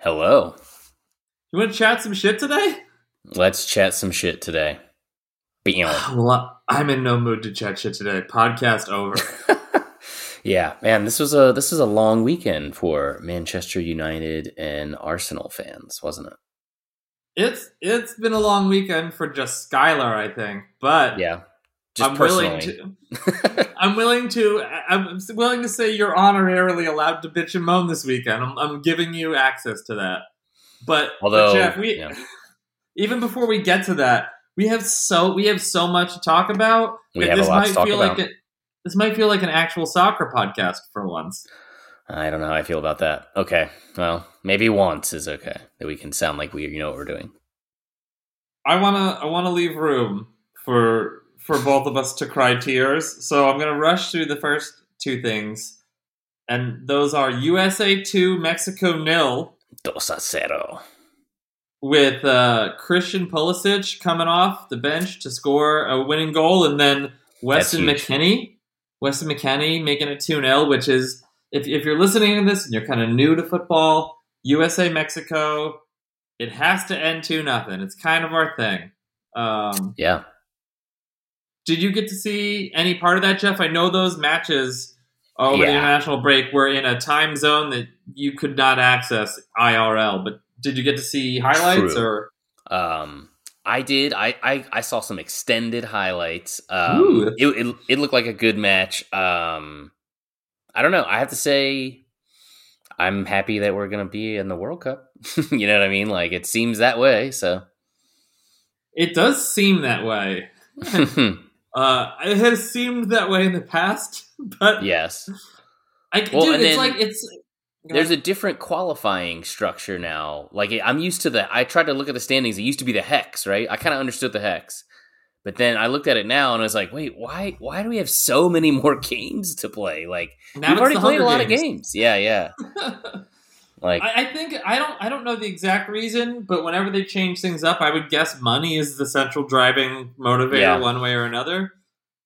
Hello. You want to chat some shit today? Let's chat some shit today. Bam. Well, I'm in no mood to chat shit today. Podcast over. yeah, man, this was a this was a long weekend for Manchester United and Arsenal fans, wasn't it? It's it's been a long weekend for just Skylar, I think. But Yeah. Just I'm personally. willing to I'm willing to I'm willing to say you're honorarily allowed to bitch and moan this weekend. I'm, I'm giving you access to that. But, but Although, Jeff, we yeah. even before we get to that, we have so we have so much to talk about. We have a this might talk feel about. like a, this might feel like an actual soccer podcast for once. I don't know how I feel about that. Okay. Well, maybe once is okay. That we can sound like we you know what we're doing. I wanna I wanna leave room for for both of us to cry tears. So I'm gonna rush through the first two things, and those are USA two, Mexico nil, Dos a cero. with uh, Christian Pulisic coming off the bench to score a winning goal, and then Weston. McKennie, Weston McKennie making it two 0 which is if if you're listening to this and you're kind of new to football, USA Mexico, it has to end two nothing. It's kind of our thing. Um, Yeah. Did you get to see any part of that, Jeff? I know those matches over the international break were in a time zone that you could not access IRL, but did you get to see highlights True. or Um, I did. I, I I saw some extended highlights. Um, Ooh. it, it it looked like a good match. Um, I don't know. I have to say, I'm happy that we're gonna be in the World Cup. you know what I mean? Like it seems that way. So it does seem that way? Uh, it has seemed that way in the past, but yes, I, Well, dude, it's like it's there's a different qualifying structure now. Like I'm used to the. I tried to look at the standings. It used to be the hex, right? I kind of understood the hex. But then I looked at it now and I was like, wait, why why do we have so many more games to play? Like now we've already played a lot of games. Yeah, yeah. Like I, I think I don't I don't know the exact reason, but whenever they change things up, I would guess money is the central driving motivator Yeah. one way or another.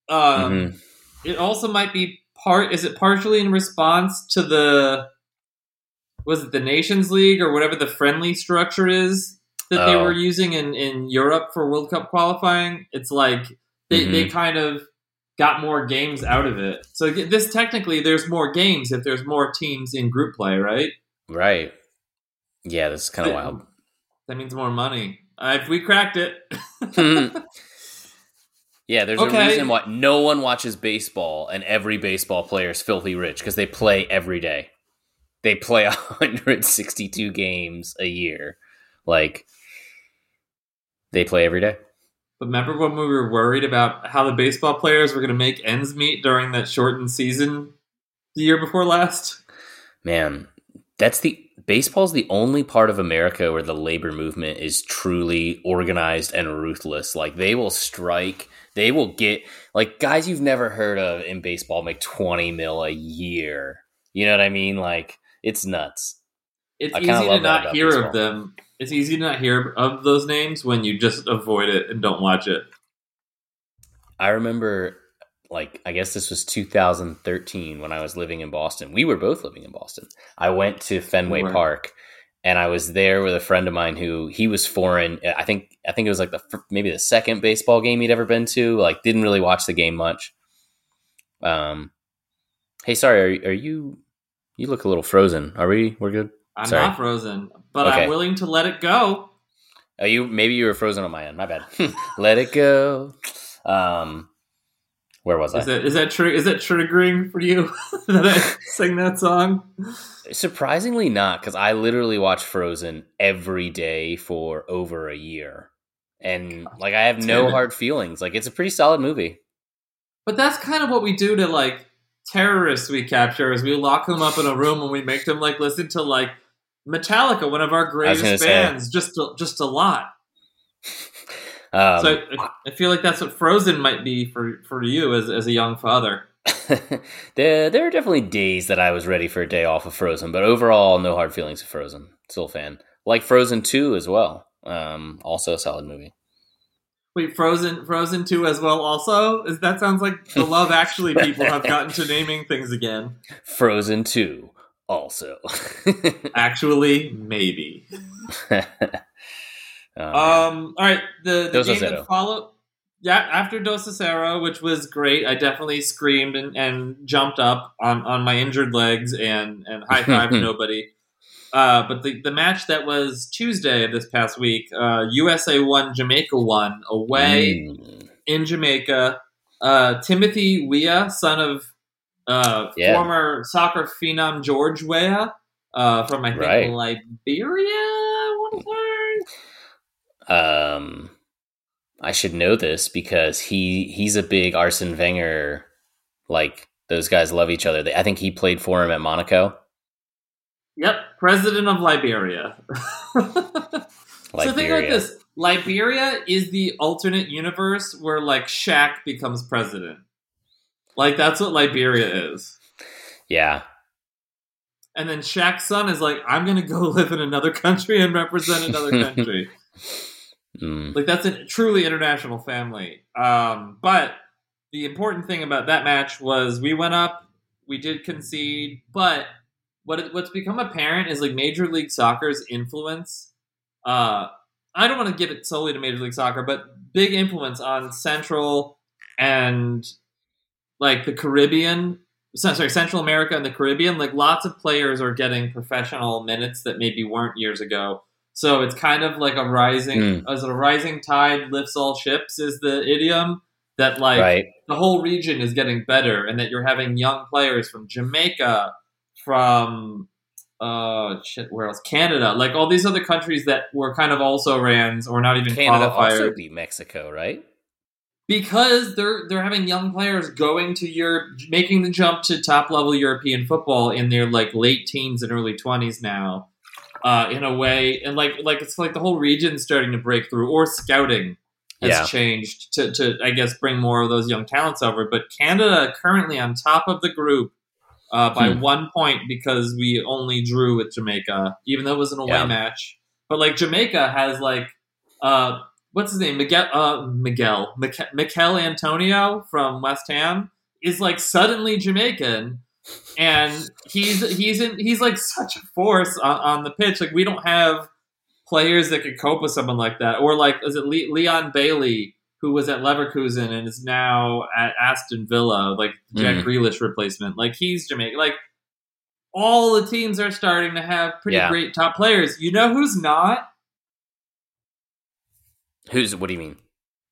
Um, mhm. It also might be part. Is it partially in response to the was it the Nations League or whatever the friendly structure is that they Oh. were using in in Europe for World Cup qualifying? It's like they they kind of got more games out of it. So this technically there's more games if there's more teams in group play, right? Right. Yeah, this is kind of wild. That means more money. Uh, if we cracked it, yeah, there's Okay. a reason why no one watches baseball and every baseball player is filthy rich because they play every day. They play 162 games a year. Like they play every day. But remember when we were worried about how the baseball players were going to make ends meet during that shortened season the year before last? Man, that's the baseball's the only part of America where the labor movement is truly organized and ruthless. Like they will strike, they will get like guys you've never heard of in baseball make 20 mil a year. You know what I mean? Like it's nuts. It's I easy to not hear baseball. of them. It's easy to not hear of those names when you just avoid it and don't watch it. I remember like I guess this was 2013 when I was living in Boston. We were both living in Boston. I went to Fenway Right. Park and I was there with a friend of mine who he was foreign. I think I think it was like the maybe the second baseball game he'd ever been to. Like didn't really watch the game much. Um Hey, sorry, are, are you you look a little frozen. Are we we're good? I'm Sorry. not frozen, but Okay. I'm willing to let it go. Oh, you maybe you were frozen on my end. My bad. Let it go. Um where was I? Is that is that true? Is that triggering for you that I sing that song? Surprisingly not, because I literally watch Frozen every day for over a year. And like I have no it. hard feelings. Like it's a pretty solid movie. But that's kind of what we do to like terrorists we capture is we lock them up in a room and we make them like listen to like Metallica, one of our greatest say. bands, just a, just a lot. Um, so I, I feel like that's what Frozen might be for for you as as a young father. there, there are definitely days that I was ready for a day off of Frozen, but overall, no hard feelings of Frozen. Still a fan. Like Frozen 2 as well. Um, also a solid movie. Wait, Frozen Frozen two as well. Also, is that sounds like the Love Actually people have gotten to naming things again. Frozen 2. also. Actually, maybe. Oh. Um. All right. The, the game that followed. Yeah, after Dos a which was great, I definitely screamed and, and jumped up on, on my injured legs and and high fived nobody. Uh, but the, the match that was Tuesday of this past week, uh, USA won, Jamaica won away Mm. in Jamaica. Uh, Timothy Weah, son of uh, Yeah. former soccer phenom George Weah uh, from I think Right. Liberia. I want to say. Um, I should know this because he he's a big Arsene Wenger. Like those guys love each other. They, I think he played for him at Monaco. Yep, president of Liberia. Liberia. So think like this: Liberia is the alternate universe where like Shaq becomes president. Like that's what Liberia is. Yeah, And then Shaq's son is like, I'm gonna go live in another country and represent another country. Mm. like that's a truly international family. Um, but the important thing about that match was we went up, we did concede, but what what's become apparent is like Major League Soccer's influence. Uh, I don't want to give it solely to Major League Soccer, but big influence on Central and like the Caribbean. Sorry, Central America and the Caribbean. Like lots of players are getting professional minutes that maybe weren't years ago. So it's kind of like a rising, as a rising tide lifts all ships is the idiom that like right. the whole region is getting better and that you're having young players from Jamaica, from uh shit, where else? Canada, like all these other countries that were kind of also rans or not even Canada qualifiers also be Mexico, right? because they're they're having young players going to Europe, making the jump to top level European football in their like late teens and early twenties now. Uh, in a way, and like like it's like the whole region starting to break through, or scouting has Yeah. changed to, to I guess bring more of those young talents over. But Canada currently on top of the group uh, by Hmm. one point because we only drew with Jamaica, even though it was an away Yeah. match. But like Jamaica has like uh, what's his name Miguel uh, Miguel Mikel, Antonio from West Ham is like suddenly Jamaican. And he's he's in he's like such a force on, on the pitch. Like we don't have players that could cope with someone like that. Or like is it Le- Leon Bailey who was at Leverkusen and is now at Aston Villa, like Jack Mm. Grealish replacement. Like he's Jamaican. Like all the teams are starting to have pretty Yeah. great top players. You know who's not? Who's? What do you mean?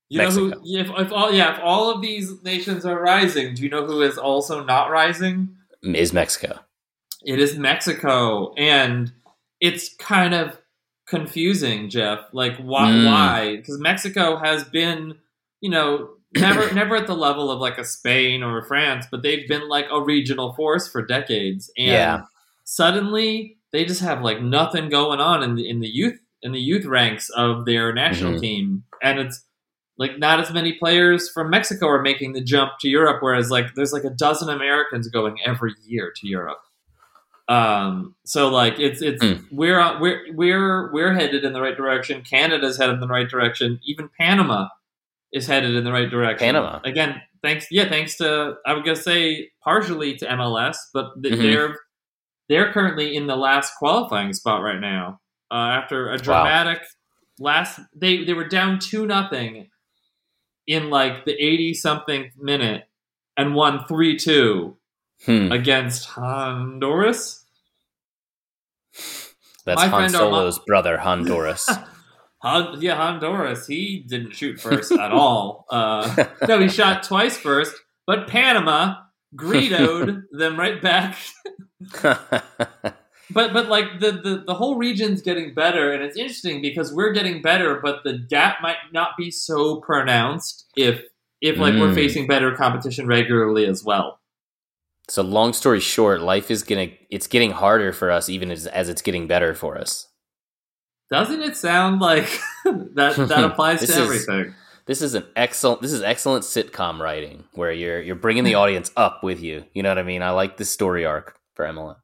You know who? If, if all yeah, if all of these nations are rising, do you know who is also not rising? Is Mexico? It is Mexico, and it's kind of confusing, Jeff. Like why? Mm. Why? Because Mexico has been, you know, never never at the level of like a Spain or a France, but they've been like a regional force for decades, and Yeah. suddenly they just have like nothing going on in the in the youth in the youth ranks of their national Mhm. team, and it's like not as many players from Mexico are making the jump to Europe, whereas like there's like a dozen Americans going every year to Europe. Um, so like it's it's Hmm. we're we're we're we're headed in the right direction. Canada's headed in the right direction. Even Panama is headed in the right direction. Panama. again, thanks yeah, thanks to I would gonna say partially to MLS, but th- Mhm. they're they're currently in the last qualifying spot right now uh, after a dramatic last. They they were down two nothing in like the eighty something minute and won three two Hmm. against Honduras. That's my Han friend Arma- Solo's brother, Honduras. Hon- yeah, Honduras. He didn't shoot first at all. Uh, no, he shot twice first, but Panama greedoed them right back. But but like the, the the whole region's getting better, and it's interesting because we're getting better, but the gap might not be so pronounced if if like we're Mm. facing better competition regularly as well. so long story short, life is gonna it's getting harder for us even as, as it's getting better for us. Doesn't it sound like that that applies to is- everything? This is an excellent this is excellent sitcom writing where you're you're bringing the audience up with you. You know what I mean? I like this story arc for Emily.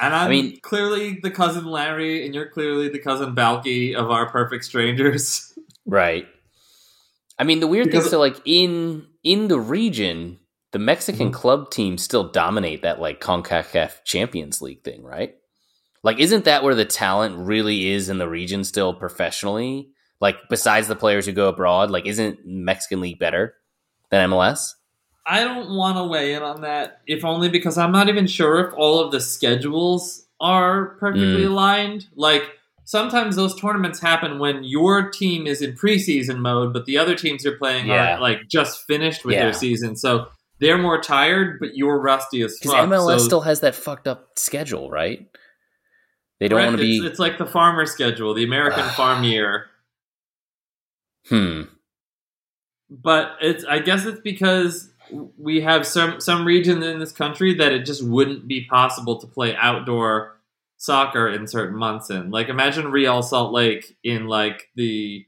And I'm I mean- clearly the cousin Larry, and you're clearly the cousin Balki of our perfect strangers. Right. I mean, the weird thing Because- is that, like in in the region, the Mexican Mhm. club teams still dominate that like CONCACAF Champions League thing, right? Like, isn't that where the talent really is in the region still professionally? Like, besides the players who go abroad, like, isn't Mexican League better than MLS? I don't want to weigh in on that, if only because I'm not even sure if all of the schedules are perfectly Mm. aligned. Like sometimes those tournaments happen when your team is in preseason mode, but the other teams you're playing Yeah. are like just finished with Yeah. their season, so they're more tired, but you're rusty as Because. MLS so- still has that fucked up schedule, right? They don't want to be. It's, it's like the farmer schedule, the American farm year. hmm. but it's I guess it's because we have some some regions in this country that it just wouldn't be possible to play outdoor soccer in certain months in. Like imagine Real Salt Lake in like the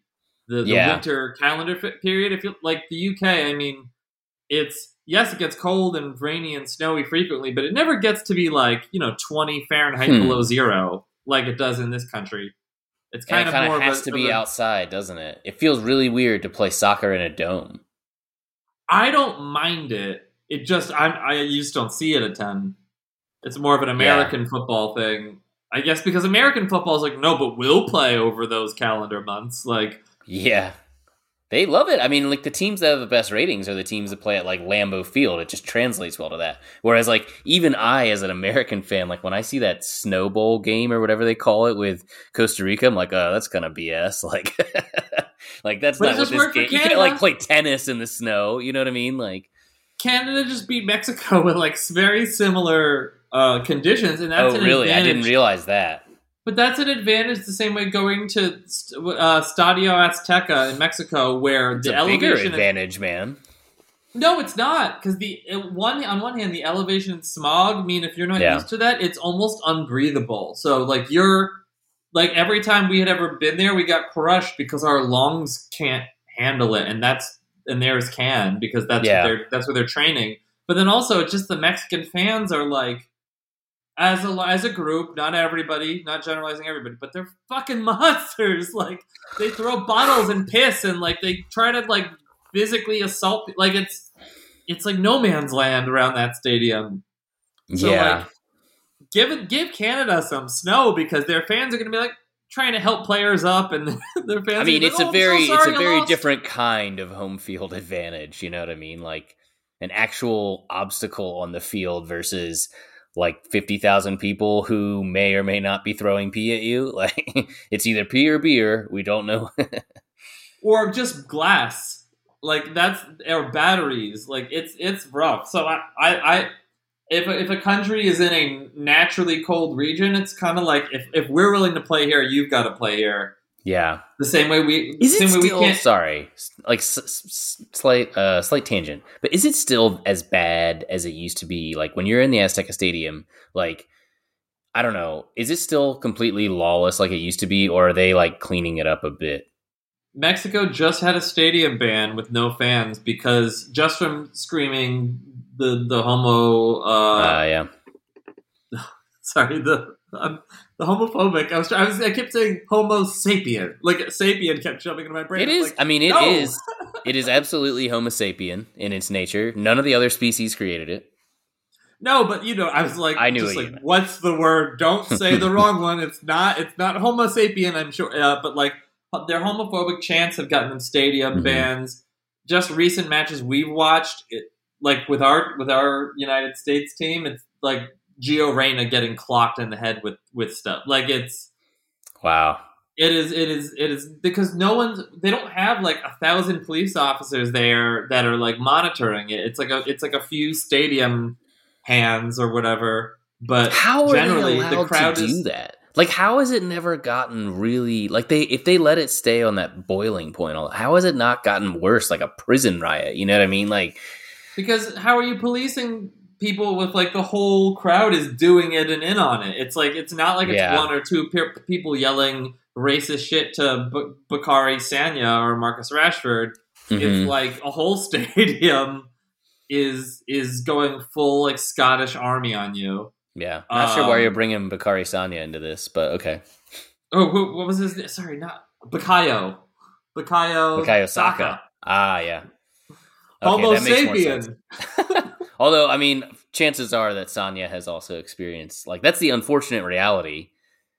the, the Yeah. winter calendar period. If you like the UK, I mean, it's yes, it gets cold and rainy and snowy frequently, but it never gets to be like you know twenty Fahrenheit Hmm. below zero like it does in this country. It's And kind it of more has a- to be a- outside, doesn't it? It feels really weird to play soccer in a dome. I don't mind it. It just I I just don't see it a ten. It's more of an American football thing, I guess, because American football is like no, but we'll play over those calendar months. Like Yeah. They love it. I mean, like the teams that have the best ratings are the teams that play at like Lambeau Field. It just translates well to that. Whereas, like, even I, as an American fan, like when I see that Snow Bowl game or whatever they call it with Costa Rica, I'm like, oh, that's kind of BS. Like, like that's But not what this game. You can't like play tennis in the snow. You know what I mean? Like, Canada just beat Mexico with like very similar uh, conditions, and that's oh, really? I didn't realize that. But that's an advantage the same way going to uh, Stadio Azteca in Mexico, where It's the a bigger elevation. advantage, man. No, it's not because the one on one hand the elevation and smog mean if you're not Yeah. used to that, it's almost unbreathable. So like you're like every time we had ever been there, we got crushed because our lungs can't handle it, and that's and theirs can because that's Yeah. what they're that's what they're training. But then also, it's just the Mexican fans are like. As a as a group, not everybody, not generalizing everybody, but they're fucking monsters. Like they throw bottles and piss, and like they try to like physically assault. Like it's it's like no man's land around that stadium. So yeah. like, give it, give Canada some snow because their fans are going to be like trying to help players up, and their fans. I mean, oh, it's like, a "Oh, I'm so very it's a very different kind of home field advantage. You know what I mean? Like an actual obstacle on the field versus like fifty thousand people who may or may not be throwing pee at you. Like it's either pee or beer. We don't know. or just glass. Like that's or batteries. Like it's it's rough. So I I, I if a, if a country is in a naturally cold region, it's kind of like if, if we're willing to play here, you've got to play here. Yeah. The same way we Is it still we can't. sorry? Like s- s- slight uh slight tangent, but is it still as bad as it used to be? Like when you're in the Azteca Stadium, like. I don't know. Is it still completely lawless like it used to be, or are they like cleaning it up a bit? Mexico just had a stadium ban with no fans because just from screaming the the homo uh, Uh, yeah. sorry the um, the homophobic I was, I was I kept saying homo sapien like sapien kept jumping into my brain It is. I like, I mean, it no! is. It is absolutely Homo sapien in its nature. None of the other species created it. no but you know I was like I knew just like what's the word don't say the wrong one it's not it's not homo sapien I'm sure uh, but like their homophobic chants have gotten them stadium Mhm. bans just recent matches we've watched it like with our with our United States team it's like Gio Reyna getting clocked in the head with with stuff like it's Wow. It is. It is. It is because no one's. They don't have like a thousand police officers there that are like monitoring it. It's like a. It's like a few stadium hands or whatever. But How are generally, the crowd to do is- that? Like, how has it never gotten really like they if they let it stay on that boiling point? How has it not gotten worse, like a prison riot? You know what I mean? Like, because how are you policing people with like the whole crowd is doing it and in on it? It's like it's not like it's Yeah. one or two pe- people yelling racist shit to B- Bacary Sagna or Marcus Rashford. mhm. it's like a whole stadium is is going full like Scottish army on you. yeah. Not sure why um, you're bringing Bacary Sagna into this, but okay. Oh, who, what was his? name? Sorry, not Bakayo. Bakayo. Bukayo Saka. Ah, yeah. Okay, Homo that makes more sense. sapien. Although, I mean, chances are that Sagna has also experienced like that's the unfortunate reality.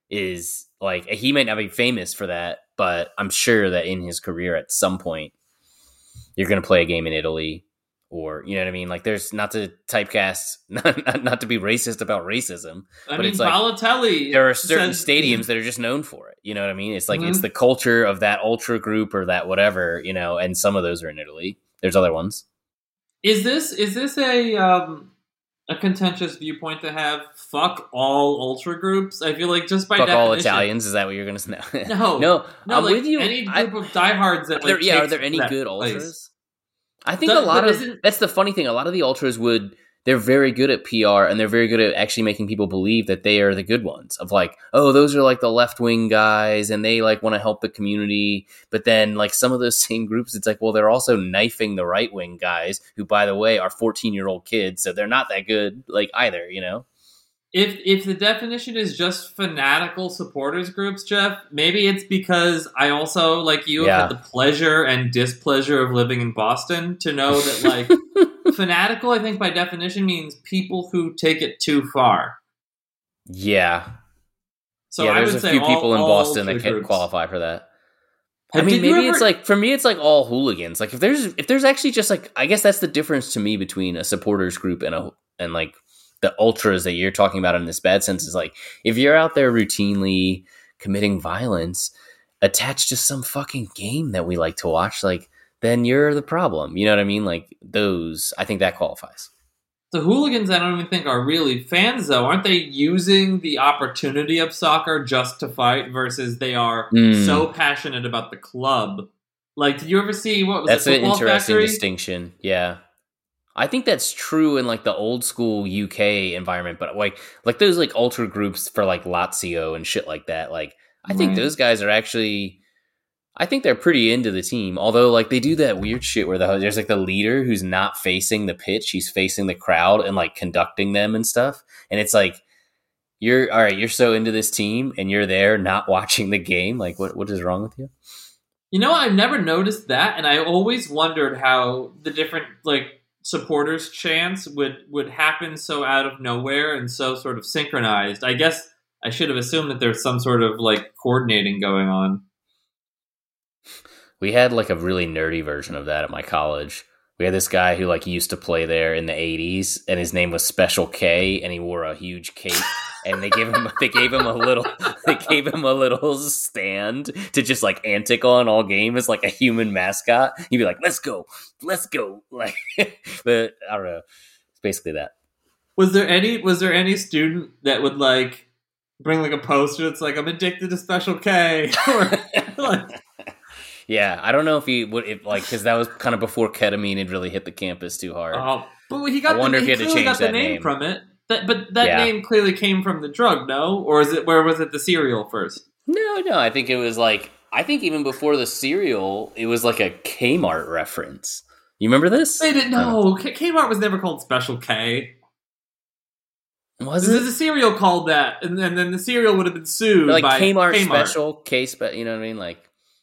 Is like he might not be famous for that, but I'm sure that in his career at some point you're going to play a game in Italy or you know what I mean? Like, there's not to typecast, not, not, not to be racist about racism, I but mean, it's like Balotelli. there are certain says- stadiums that are just known for it. You know what I mean? It's like it's Mhm. the culture of that ultra group or that whatever, you know. And some of those are in Italy. There's other ones. Is this is this a um a contentious viewpoint to have? Fuck all ultra groups. I feel like just by Fuck all Italians. Is that what you're going to say? No, no, No, I'm like with you. Any I- group of diehards that Are there, like, yeah, are there any good place. ultras? I think The- a lot of isn't- that's the funny thing. A lot of the ultras would they're very good at PR and they're very good at actually making people believe that they are the good ones. Of like, oh, those are like the left wing guys and they like want to help the community. But then like some of those same groups, it's like, well, they're also knifing the right wing guys who, by the way, are fourteen year old kids, so they're not that good like either. You know? If if the definition is just fanatical supporters groups, Jeff, maybe it's because I also like you Yeah. have had the pleasure and displeasure of living in Boston to know that like fanatical. I think by definition means people who take it too far. Yeah. So yeah, I there's would a say few all- people in Boston that can groups. qualify for that. I mean, maybe it's like for me, it's like all hooligans. Like if there's if there's actually just like I guess that's the difference to me between a supporters group and a and like the ultras that you're talking about in this bad sense is like if you're out there routinely committing violence attached to some fucking game that we like to watch, like then you're the problem. You know what I mean? Like those, I think that qualifies. The hooligans, I don't even think are really fans, though. Aren't they using the opportunity of soccer just to fight versus they are Mm. so passionate about the club? Like, did you ever see what was That's it, an Football interesting Factory? distinction. Yeah. I think that's true in like the old school UK environment, but like like those like ultra groups for like Lazio and shit like that. Like I think those guys are actually I think they're pretty into the team. Although like they do that weird shit where the, there's like the leader who's not facing the pitch, he's facing the crowd and like conducting them and stuff. And it's like you're all right, you're so into this team and you're there not watching the game. Like what what is wrong with you? You know, I've never noticed that, and I always wondered how the different like supporters chants would would happen so out of nowhere and so sort of synchronized. I guess I should have assumed that there's some sort of like coordinating going on. We had like a really nerdy version of that at my college. We had this guy who like used to play there in the '80s, and his name was Special K, and he wore a huge cape. and they gave him they gave him a little they gave him a little stand to just like antic on all game as like a human mascot. He'd be like, "Let's go, let's go!" Like, but I don't know. It's basically that. Was there any was there any student that would like bring like a poster that's like I'm addicted to Special K or like Yeah, I don't know if he would if like because that was kind of before ketamine had really hit the campus too hard. oh, but he got I wonder the, if he had to change got the that name, name. from it. That, but that Yeah. name clearly came from the drug, no? Or is it where was it the cereal first? No, no, I think it was like I think even before the cereal, it was like a Kmart reference. You remember this? They didn't know. K- Kmart was never called Special K. Was There's it? a cereal called that, and then, then the cereal would have been sued like by Kmart, Kmart. special, K spe- you know what I mean? Like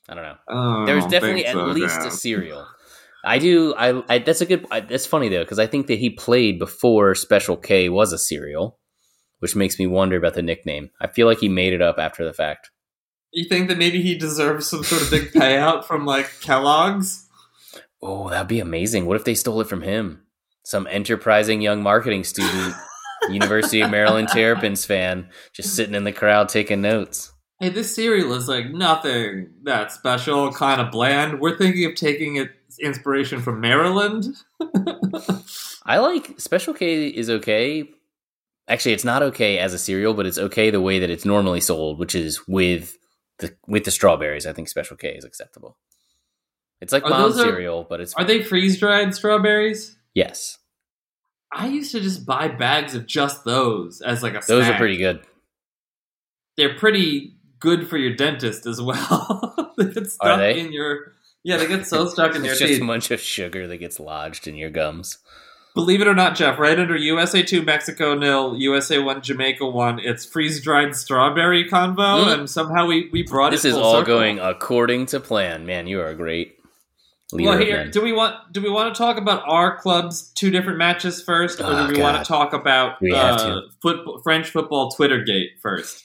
I don't know. Oh, There was I definitely think at so, least a cereal. I do. I, I that's a good. I, that's funny though because I think that he played before Special K was a cereal, which makes me wonder about the nickname. I feel like he made it up after the fact. You think that maybe he deserves some sort of big payout from like Kellogg's? Oh, that'd be amazing. What if they stole it from him? Some enterprising young marketing student, University of Maryland Terrapins fan, just sitting in the crowd taking notes. Hey, this cereal is like nothing that special, kind of bland. We're thinking of taking its inspiration from Maryland. I like Special K is okay. Actually, it's not okay as a cereal, but it's okay the way that it's normally sold, which is with the with the strawberries. I think Special K is acceptable. It's like Are mom those are- cereal, but it's Are they freeze dried strawberries? yes. I used to just buy bags of just those as like a Those snack. are pretty good. They're pretty good for your dentist as well. they get stuck Are they? in your yeah, they get so stuck in your teeth. It's just teeth. a bunch of sugar that gets lodged in your gums. Believe it or not, Jeff, right under USA two Mexico nil, USA one Jamaica one, it's freeze dried strawberry convo, Mm. and somehow we we brought This is all circle. going according to plan. Man, you are a great. Leader well, here, do we want do we want to talk about our club's two different matches first, or Oh, do we want to talk about uh, football, French football Twitter gate first?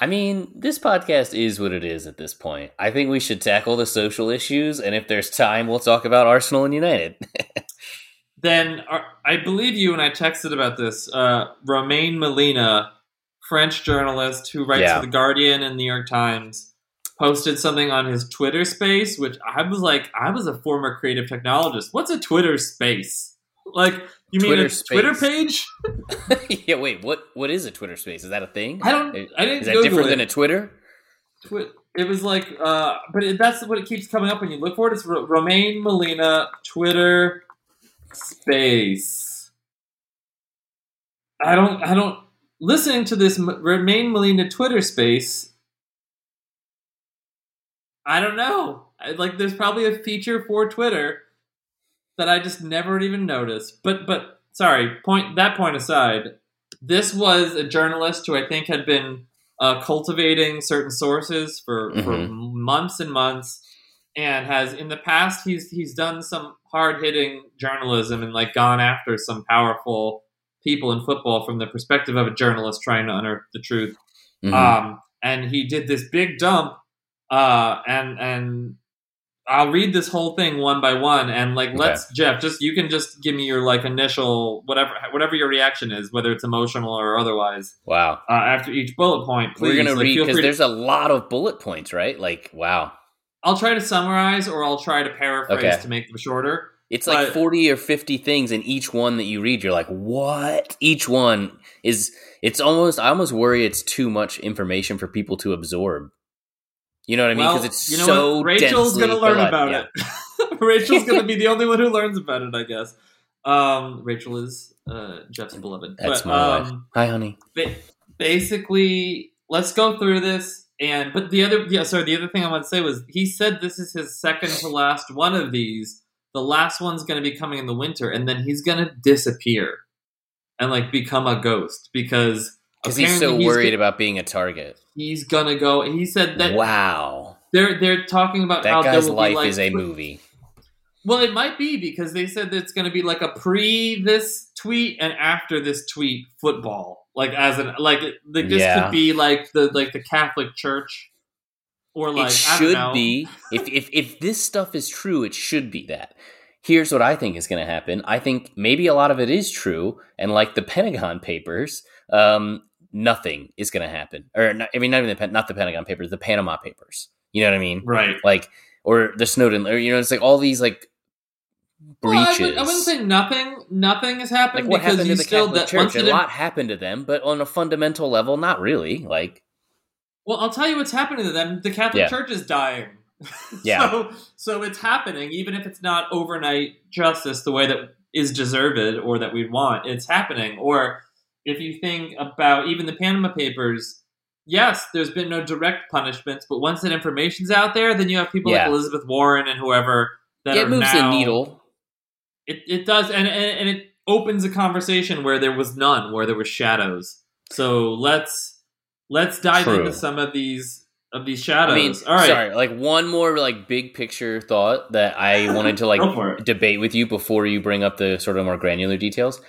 I mean, this podcast is what it is at this point. I think we should tackle the social issues, and if there's time, we'll talk about Arsenal and United. Then uh, I believe you and I texted about this. Uh, Romain Molina, French journalist who writes Yeah. for the Guardian and New York Times, posted something on his Twitter space, which I was like, I was a former creative technologist. What's a Twitter space? Like, you mean Twitter a Twitter page? yeah, wait, what? What is a Twitter Space? Is that a thing? I don't. Is I didn't. Is that different than a Twitter? Twi- It was like, uh, but it, that's what it keeps coming up when you look for it. It's Ro- Romain Molina Twitter space. I don't. I don't. Listening to this M- Romain Molina Twitter space, I don't know. I, like, there's probably a feature for Twitter that I just never even noticed. But, but sorry. Point that point aside. This was a journalist who I think had been uh, cultivating certain sources for, for Mhm. months and months, and has in the past he's he's done some hard hitting journalism and like gone after some powerful people in football from the perspective of a journalist trying to unearth the truth. Mhm. Um, and he did this big dump, uh, and and I'll read this whole thing one by one, and like Okay. let's Jeff, just you can just give me your like initial whatever whatever your reaction is, whether it's emotional or otherwise, wow. uh, after each bullet point. Please, We're gonna like, read because to- there's a lot of bullet points, right? Like, wow, I'll try to summarize or I'll try to paraphrase Okay. to make them shorter. it's like But- forty or fifty things, and each one that you read, you're like, what? Each one is. It's almost. I almost worry it's too much information for people to absorb. You know what I mean? well, Because it's you know so what? Rachel's gonna learn blood- about yeah. it. Rachel's gonna be the only one who learns about it, I guess. Um, Rachel is uh, Jeff's beloved. That's but, my wife. um, Hi, honey. ba- basically, let's go through this. And but the other, yeah, sorry, the other thing I want to say was he said this is his second to last one of these. The last one's going to be coming in the winter, and then he's going to disappear and like become a ghost because Because he's so apparently worried about being a target. he's gonna go. He said that wow. they're they're talking about how That there guy's life like is a movie. Well, it might be because they said that it's going to be like a pre this tweet and after this tweet football, like as an like like this Yeah. could be like the like the Catholic Church, or like it should be. If, if if this stuff is true, it should be that. Here's what I think is going to happen. I think maybe a lot of it is true, and like the Pentagon Papers, um, nothing is going to happen. Or not, I mean, not even the not the Pentagon Papers, the Panama Papers. You know what I mean? right. Like or the Snowden, or you know, it's like all these like Well, I, breaches. would, I wouldn't say nothing. Nothing has happened like what because happened to the still Catholic that Church? A lot happened to them, but on a fundamental level, not really. Like Well, I'll tell you what's happening to them. The Catholic Yeah. Church is dying. Yeah. so, so it's happening, even if it's not overnight justice the way that is deserved or that we want. It's happening. Or if you think about even the Panama Papers, yes, there's been no direct punishments, but once that information's out there, then you have people Yeah. like Elizabeth Warren and whoever that it moves now, the needle. It, it does, and, and and it opens a conversation where there was none, where there were shadows. So let's let's dive True. into some of these of these shadows. I mean, All right, sorry, like one more like big picture thought that I wanted to like Go for it. debate with you before you bring up the sort of more granular details.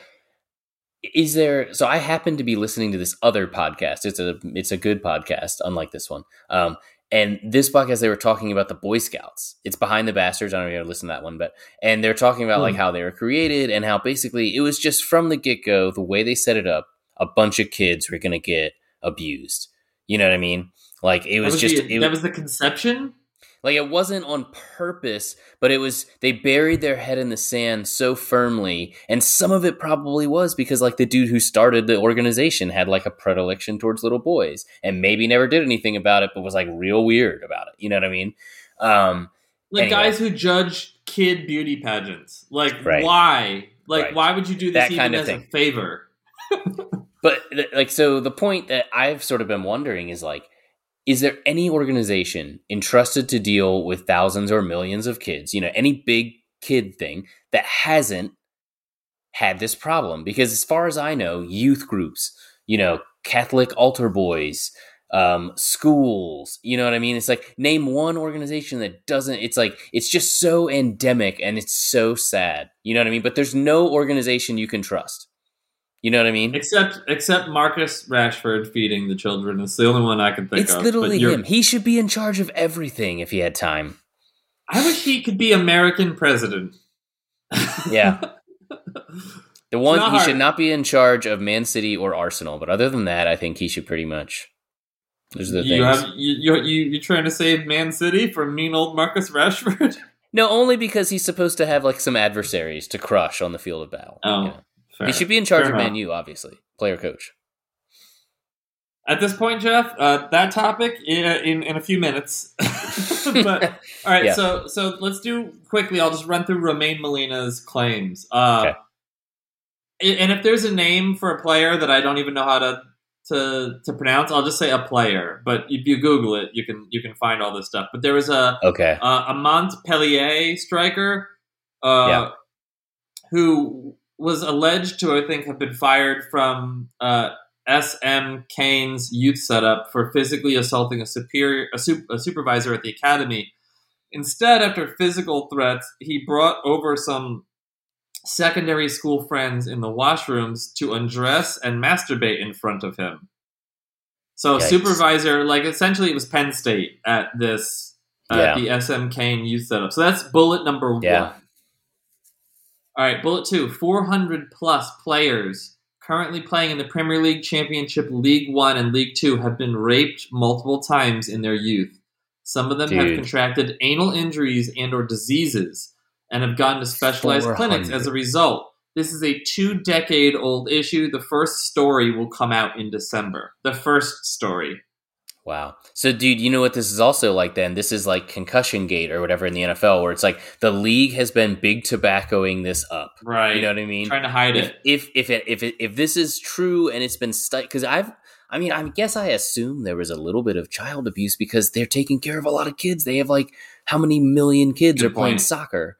Is there so I happen to be listening to this other podcast. It's a it's a good podcast, unlike this one. Um and this podcast they were talking about the Boy Scouts. It's behind the bastards. I don't know if you ever listened to that one, but and they're talking about like Hmm. how they were created and how basically it was just from the get go, the way they set it up, a bunch of kids were gonna get abused. You know what I mean? Like it was, was just the, it, that was the conception. Like it wasn't on purpose, but it was they buried their head in the sand so firmly, and some of it probably was because like the dude who started the organization had like a predilection towards little boys, and maybe never did anything about it, but was like real weird about it. You know what I mean? Um, Like Anyway. guys who judge kid beauty pageants. Like Right. why? Like Right. why would you do this That even kind of as thing. a favor? But like, so the point that I've sort of been wondering is like, is there any organization entrusted to deal with thousands or millions of kids, you know, any big kid thing that hasn't had this problem? Because as far as I know, youth groups, you know, Catholic altar boys, um, schools. You know what I mean? It's like name one organization that doesn't. It's like it's just so endemic and it's so sad. You know what I mean? But there's no organization you can trust. You know what I mean? Except except Marcus Rashford feeding the children. It's the only one I can think it's of. literally him. He should be in charge of everything if he had time. I wish he could be American president. Yeah. The one not he hard. should not be in charge of Man City or Arsenal, but other than that, I think he should pretty much. Those are the you things. have you, you you you trying to save Man City from mean old Marcus Rashford? no, only because he's supposed to have like some adversaries to crush on the field of battle. Oh, you know. Fair. He should be in charge Fair of enough. Man U, obviously, player coach. At this point, Jeff, uh, that topic in, in in a few minutes. but all right, Yeah. so so let's do quickly. I'll just run through Romain Molina's claims. Uh, Okay. And if there's a name for a player that I don't even know how to to to pronounce, I'll just say a player. But if you Google it, you can you can find all this stuff. But there was a Okay. uh, a Montpellier striker uh, Yeah. who was alleged to, I think, have been fired from uh, SM Caen's youth setup for physically assaulting a superior a, sup- a supervisor at the academy. Instead, after physical threats, he brought over some secondary school friends in the washrooms to undress and masturbate in front of him. So, Yikes. supervisor, like essentially, it was Penn State at this Yeah. at the SM Caen youth setup. So that's bullet number Yeah. one. All right, bullet two: four hundred plus players currently playing in the Premier League, Championship, League One, and League Two have been raped multiple times in their youth. Some of them have contracted anal injuries and/or diseases, and have gone to specialized clinics as a result. This is a two-decade-old issue. The first story will come out in December. The first story. Wow. So, dude, you know what this is also like then? This is like concussion gate or whatever in the NFL, where it's like the league has been big tobaccoing this up. Right. You know what I mean? Trying to hide if, it. if if it, if it, if this is true and it's been studied, because I've, I mean, I guess I assume there was a little bit of child abuse because they're taking care of a lot of kids. They have like how many million kids Good are playing soccer.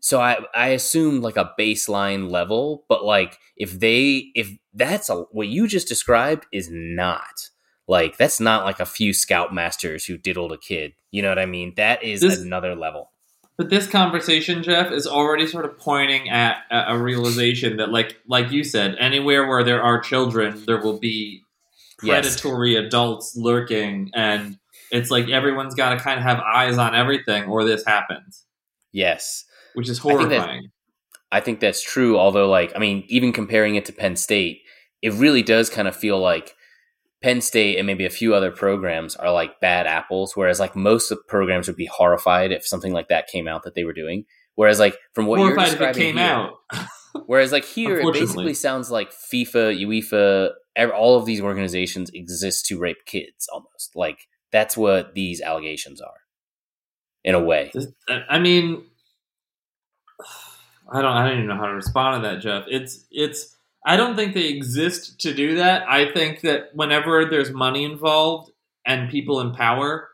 So I I assumed like a baseline level, but like if they if that's a what you just described is not like that's not like a few scoutmasters who diddled a kid. You know what I mean? That is This- another level. But this conversation, Jeff, is already sort of pointing at a a realization that, like, like you said, anywhere where there are children, there will be Yes. predatory adults lurking, and it's like everyone's got to kind of have eyes on everything, or this happens, Yes. which is think that- horrifying. I think that's true. Although, like, I mean, even comparing it to Penn State, it really does kind of feel like Penn State and maybe a few other programs are like bad apples. Whereas, like, most of the programs would be horrified if something like that came out that they were doing. Whereas, like, from what you're Horrified if it describing came here, out. whereas like here, it basically sounds like FIFA, UEFA, all of these organizations exist to rape kids. Almost like that's what these allegations are, in a way. I mean, I don't. I don't even know how to respond to that, Jeff. It's it's. I don't think they exist to do that. I think that whenever there's money involved and people in power,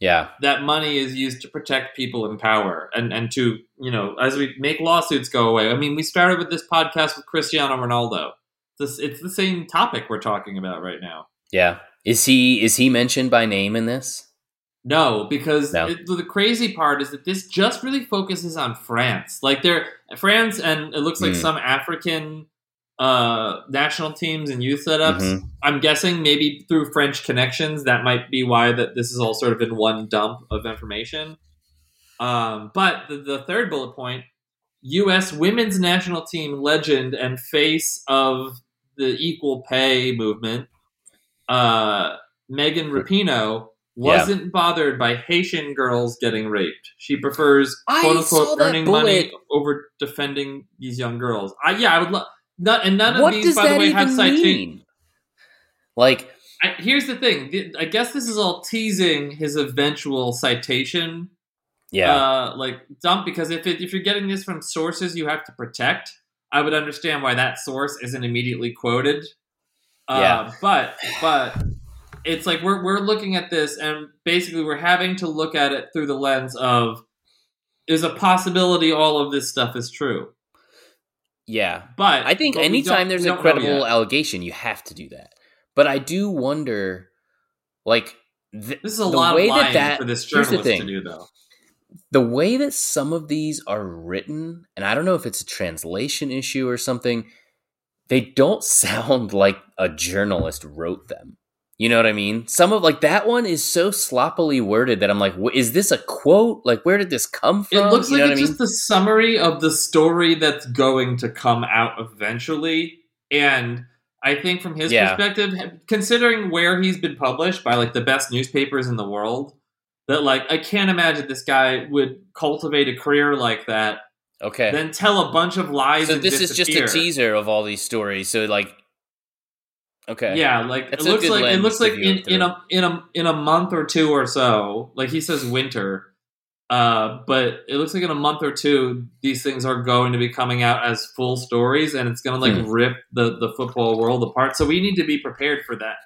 Yeah, that money is used to protect people in power and and to you know as we make lawsuits go away. I mean, we started with this podcast with Cristiano Ronaldo. This it's the same topic we're talking about right now. yeah. Is he is he mentioned by name in this? No, because No. It, the crazy part is that this just really focuses on France. Like they're France and it looks like Hmm. some African uh national teams and youth setups. Mhm. I'm guessing maybe through French connections that might be why that this is all sort of in one dump of information. Um, but the, the third bullet point, US women's national team legend and face of the equal pay movement, uh, Megan Rapinoe wasn't bothered by Haitian girls getting raped. She prefers "quote unquote" earning money over defending these young girls. I yeah, I would love not and none of what these by the way have mean? Like, I, here's the thing. I guess this is all teasing his eventual citation, yeah, uh, like dump. Because if it, if you're getting this from sources you have to protect, I would understand why that source isn't immediately quoted. Uh, Yeah. but but it's like we're we're looking at this, and basically we're having to look at it through the lens of is a possibility all of this stuff is true. Yeah. But I think but anytime there's a credible allegation, you have to do that. But I do wonder, Like th- This is a the lot way of that lying that- for this journalist to do, though. the way that some of these are written, and I don't know if it's a translation issue or something, they don't sound like a journalist wrote them. You know what I mean? Some of like that one is so sloppily worded that I'm like, is this a quote? Like, where did this come from? It looks you like it's I just the summary of the story that's going to come out eventually. And I think from his Yeah. perspective, considering where he's been published by like the best newspapers in the world, that like I can't imagine this guy would cultivate a career like that, Okay. then tell a bunch of lies. so this is just a teaser of all these stories. So like, okay, Yeah, like That's it looks like it looks like in, in a in a in a month or two or so, like he says winter. Uh, but it looks like in a month or two, these things are going to be coming out as full stories, and it's going to like Hmm. rip the the football world apart. So we need to be prepared for that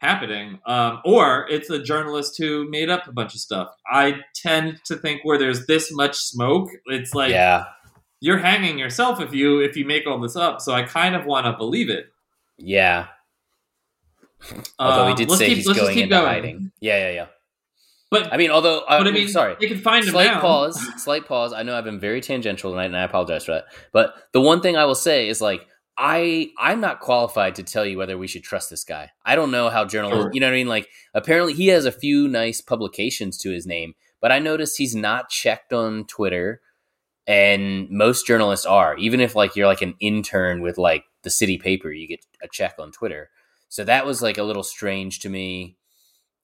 happening. Um, or it's a journalist who made up a bunch of stuff. I tend to think where there's this much smoke, it's like yeah, you're hanging yourself if you if you make all this up. So I kind of want to believe it. yeah. Although he Um, did let's say keep- he's going into going. hiding. Yeah, yeah, yeah. But I mean, although, uh, but I mean, sorry, they can find him slight now. pause slight pause i know i've been very tangential tonight and i apologize for that but the one thing i will say is like i i'm not qualified to tell you whether we should trust this guy i don't know how journalists Sure. you know what i mean like apparently he has a few nice publications to his name but i noticed he's not checked on twitter and most journalists are even if like you're like an intern with like the city paper you get a check on twitter so that was like a little strange to me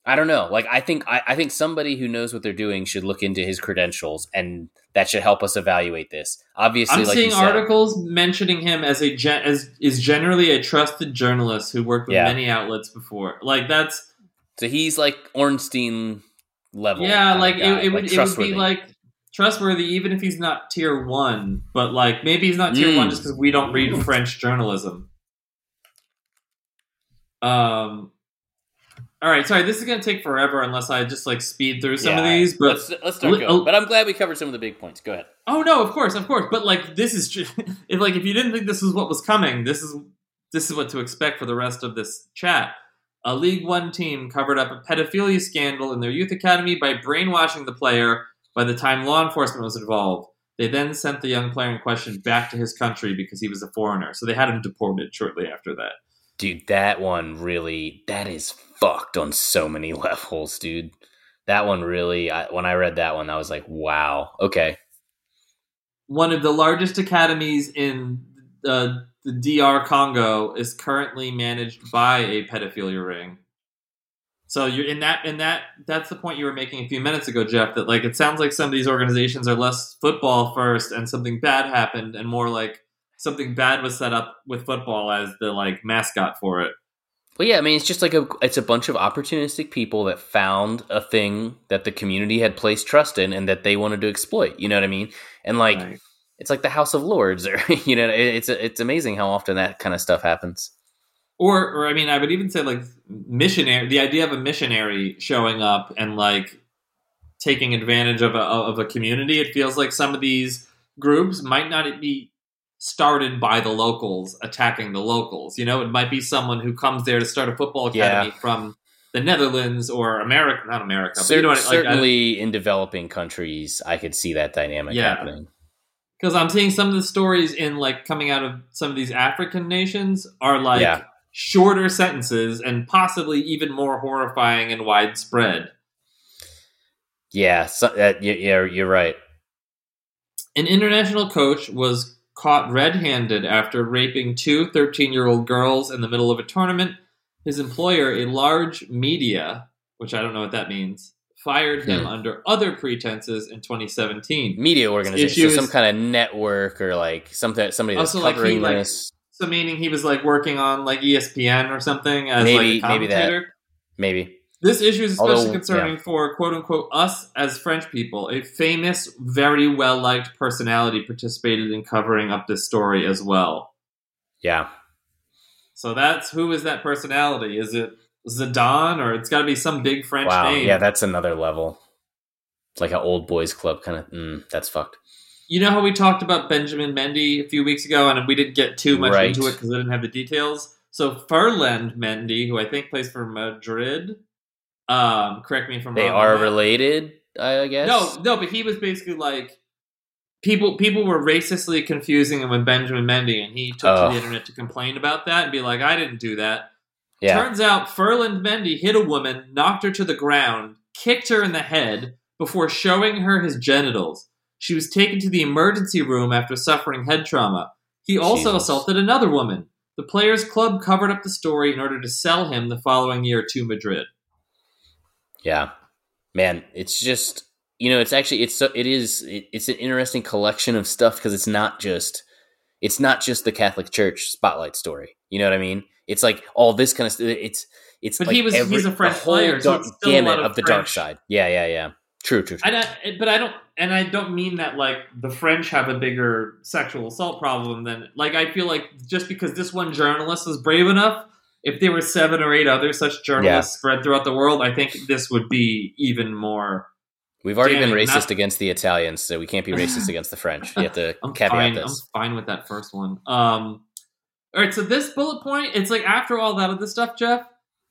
I don't know. Like I think I, I think somebody who knows what they're doing should look into his credentials, and that should help us evaluate this. Obviously, I'm like seeing said, articles mentioning him as a gen- as is generally a trusted journalist who worked with Yeah. many outlets before. Like that's so he's like Ornstein level. yeah, like it, it would it would be like trustworthy even if he's not tier one. But like maybe he's not tier Mm. one just because we don't read French journalism. Um. All right, sorry. This is going to take forever unless I just like speed through some of these. But let's let's going. oh. But I'm glad we covered some of the big points. Go ahead. Oh no, of course, of course. But like this is ju- if like if you didn't think this was what was coming, this is this is what to expect for the rest of this chat. A League One team covered up a pedophilia scandal in their youth academy by brainwashing the player. By the time law enforcement was involved, they then sent the young player in question back to his country because he was a foreigner. So they had him deported shortly after that. Dude, that one really that is fucked on so many levels, dude. That one really I, when I read that one I was like, "Wow. Okay. One of the largest academies in uh, the DR Congo is currently managed by a pedophilia ring. So you're in that in that that's the point you were making a few minutes ago, Jeff. That like it sounds like some of these organizations are less football first, and something bad happened, and more like something bad was set up with football as the like mascot for it. Well, yeah, I mean, it's just like a it's a bunch of opportunistic people that found a thing that the community had placed trust in and that they wanted to exploit. You know what I mean? And like Right. it's like the House of Lords, or you know, it's it's amazing how often that kind of stuff happens. Or, or I mean, I would even say like missionary. The idea of a missionary showing up and like taking advantage of a of a community. It feels like some of these groups might not be started by the locals attacking the locals. You know, it might be someone who comes there to start a football academy from the Netherlands or America, not America. But you know what, like, I- certainly in developing countries, I could see that dynamic Yeah. happening. because I'm seeing some of the stories in like coming out of some of these African nations are like Yeah. shorter sentences and possibly even more horrifying and widespread. Yeah, so, uh, yeah, yeah, you're right. An international coach was caught red-handed after raping two 13-year-old girls in the middle of a tournament. His employer, a large media, which I don't know what that means, fired him Hmm. under other pretenses in 2017. Media organization, so some kind of network or like something somebody that's Also, like, he, covering like. So meaning he was like working on like ESPN or something as Maybe- like a maybe that. Maybe. This issue is especially Although, concerning for quote unquote us as French people. A famous, very well liked personality participated in covering up this story as well. Yeah. So that's who is that personality? Is it Zidane or it's got to be some big French Wow. name? Yeah, that's another level. It's like an old boys club kind of. Mm, that's fucked. you know how we talked about Benjamin Mendy a few weeks ago, and we didn't get too much Right. into it because I didn't have the details. So Ferland Mendy, who I think plays for Madrid, Um, correct me if I'm They wrong. They are related, I guess. No, no, but he was basically like people. People were racistly confusing him with Benjamin Mendy, and he took to Oh. the internet to complain about that and be like, "I didn't do that." Yeah. Turns out Ferland Mendy hit a woman, knocked her to the ground, kicked her in the head before showing her his genitals. She was taken to the emergency room after suffering head trauma. He also Jesus. assaulted another woman. The Players Club covered up the story in order to sell him the following year to Madrid. Yeah, man, it's just you know, it's actually it's so it is it, it's an interesting collection of stuff because it's not just it's not just the Catholic Church spotlight story. You know what I mean? It's like all this kind of stuff. It's it's But like he was- every, he's a French player, so it's still a gamut lot of of the dark side. Yeah, yeah, yeah. True, true, true. I but I don't, and I don't mean that like the French have a bigger sexual assault problem than like I feel like just because this one journalist was brave enough, if there were seven or eight other such journalists spread throughout the world, I think this would be even more. We've already been racist not- against the Italians, so we can't be racist against the French. You have to I'm caveat fine. this. I'm fine with that first one. Um, all right, so this bullet point, it's like after all that other stuff, Jeff.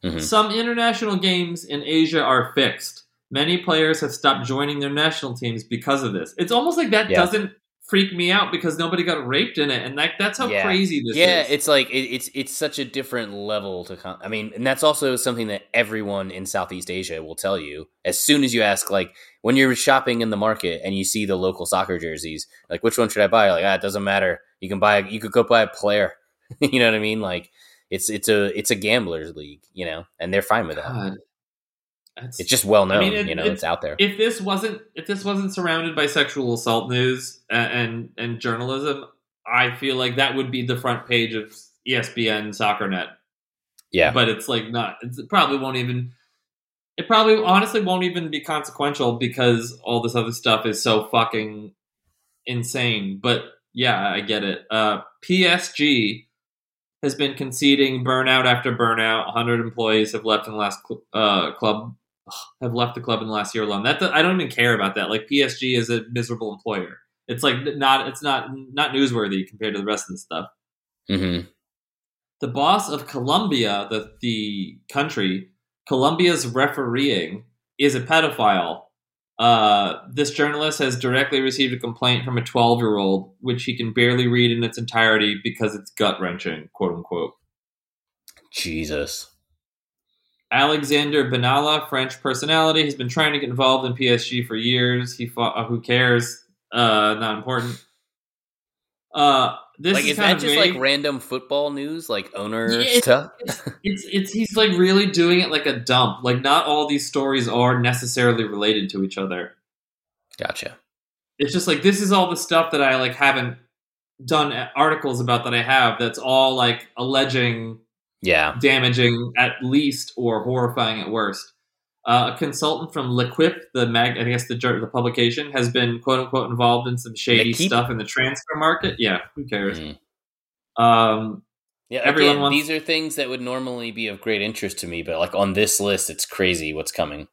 Mhm. Some international games in Asia are fixed. Many players have stopped joining their national teams because of this. It's almost like that Yeah. doesn't freak me out because nobody got raped in it, and like that's how Yeah. crazy this yeah, is. Yeah, it's like it, it's it's such a different level to. Con- I mean, and that's also something that everyone in Southeast Asia will tell you. As soon as you ask, like when you're shopping in the market and you see the local soccer jerseys, like which one should I buy? Like ah, it doesn't matter. You can buy. You could go buy a player. you know what I mean? Like it's it's a it's a gamblers league. You know, and they're fine with that. That's- It's just well known. I mean, it- you know, it's- it's out there. if this wasn't if this wasn't surrounded by sexual assault news and, and and journalism, I feel like that would be the front page of ESPN SoccerNet. yeah, but it's like not. It's, it probably won't even. It probably honestly won't even be consequential because all this other stuff is so fucking insane. But yeah, I get it. Uh, PSG has been conceding burnout after burnout. 100 employees have left in the last cl- uh, club have left the club in the last year alone. That I don't even care about that. Like PSG is a miserable employer. It's like not. It's not not newsworthy compared to the rest of the stuff hmm the boss of Colombia, the the country, Colombia's refereeing is a pedophile. Uh, this journalist has directly received a complaint from a 12 year old, which he can barely read in its entirety because it's gut wrenching, quote unquote. Jesus. Alexander Benalla, French personality, He's been trying to get involved in PSG for years. He fought, uh, who cares? Uh, not important. Uh, this like, is, is that just vague. like random football news, like owner Yeah, it's- stuff? it's it's he's like really doing it like a dump. Like not all these stories are necessarily related to each other. Gotcha. It's just like this is all the stuff that I like haven't done articles about that I have. That's all like alleging Yeah. damaging at least or horrifying at worst. Uh, a consultant from L'Equipe, the mag, I guess the the publication, has been quote unquote involved in some shady stuff in the transfer market. Yeah, who cares? Mm. Um, Yeah, Everyone again, wants- these are things that would normally be of great interest to me, but like on this list, it's crazy what's coming.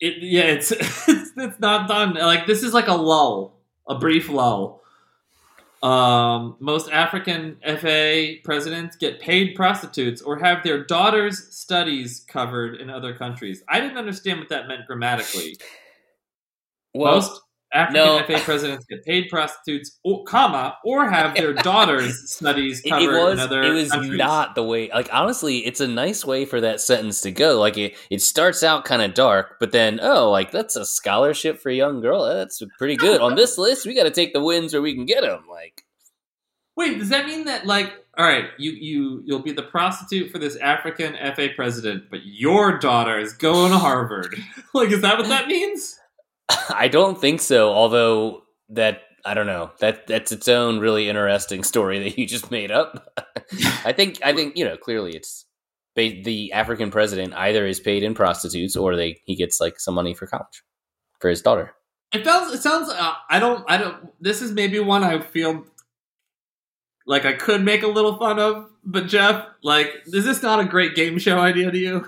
it yeah it's, it's it's not done like this is like a lull a brief lull um most african fa presidents get paid prostitutes or have their daughters studies covered in other countries. I didn't understand what that meant grammatically. Well, most african no. fa presidents get paid prostitutes or comma or have their daughters studies it, it was in other it was countries. not the way. Like honestly, it's a nice way for that sentence to go. Like it, it starts out kind of dark, but then oh, like that's a scholarship for a young girl. Eh, that's pretty good. on this list, we got to take the wins where we can get them. Like Wait, does that mean that like all right, you you you'll be the prostitute for this African FA president, but your daughter is going to Harvard? like, is that what that means? I don't think so. Although that I don't know that that's its own really interesting story that you just made up. I think I think you know clearly it's the African president either is paid in prostitutes or they he gets like some money for college for his daughter. It sounds. It sounds. Uh, I don't. I don't. This is maybe one I feel like I could make a little fun of, but Jeff, like, is this not a great game show idea to you?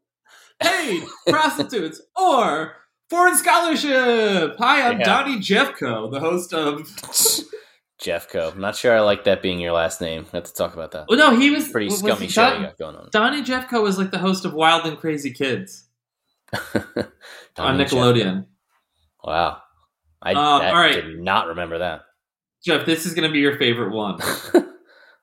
Paid prostitutes or foreign scholarship. Hi, I'm Yeah. Donnie Jeffco, the host of Jeffco. I'm not sure I like that being your last name. We have to talk about that. Well, no, he was Pretty was scummy show Don- you got going on. Donnie Jeffco was like the host of Wild and Crazy Kids on Nickelodeon. Jeffco. Wow. I Um, that all right. did not remember that. Jeff, this is going to be your favorite one.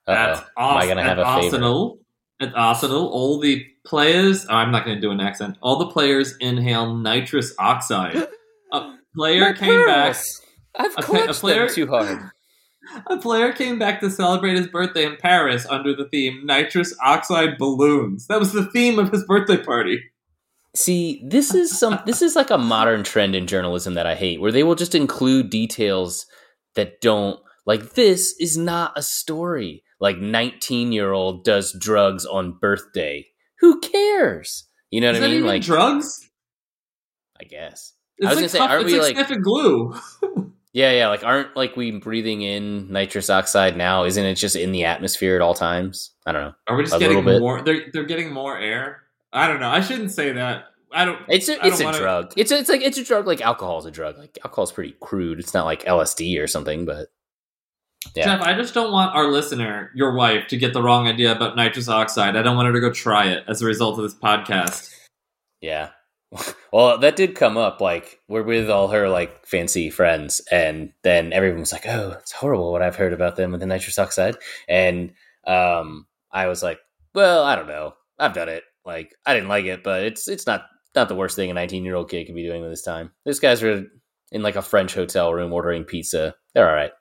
Uh-oh. At, Am I gonna have at a favorite? Arsenal, at Arsenal, all the players. oh, I'm not going to do an accent. All the players inhale nitrous oxide. A player came back. I've A pa- a player- them too hard. A player came back to celebrate his birthday in Paris under the theme nitrous oxide balloons. That was the theme of his birthday party. See, this is some this is like a modern trend in journalism that I hate, where they will just include details that don't like this is not a story. Like 19 year old does drugs on birthday. Who cares? You know Is what I mean? Like drugs? I guess. It's I was like gonna say, tough- aren't it's we, like like- glue. Yeah, yeah, like aren't like we breathing in nitrous oxide now? Isn't it just in the atmosphere at all times? I don't know. Are we just A getting more? They're they're getting more air. I don't know. I shouldn't say that. I don't. It's a, it's a wanna- drug. It's a, it's like it's a drug like alcohol is a drug. Like alcohol is pretty crude. It's not like LSD or something, but yeah. Jeff, I just don't want our listener, your wife, to get the wrong idea about nitrous oxide. I don't want her to go try it as a result of this podcast. Yeah. Well, that did come up. Like we're with all her like fancy friends, and then everyone was like, "Oh, it's horrible what I've heard about them with the nitrous oxide." And um, I was like, "Well, I don't know. I've done it. Like I didn't like it, but it's it's not not the worst thing a 19 year old kid could be doing with his time. These guys are in like a French hotel room ordering pizza. They're all right.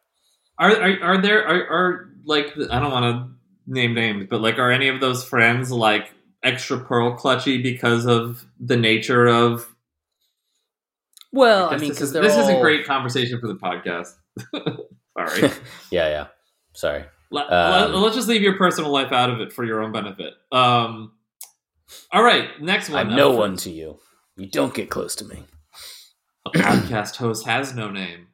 Are are, are there are, are like I don't want to name names, but like are any of those friends like extra pearl clutchy because of the nature of? Well, I guess mean, this, because is, this is a great conversation for the podcast. Sorry. yeah, yeah. Sorry. Let, Um, let, us just leave your personal life out of it for your own benefit. Um, all right, next one. I'm no one to you. You don't get close to me. A podcast host has no name.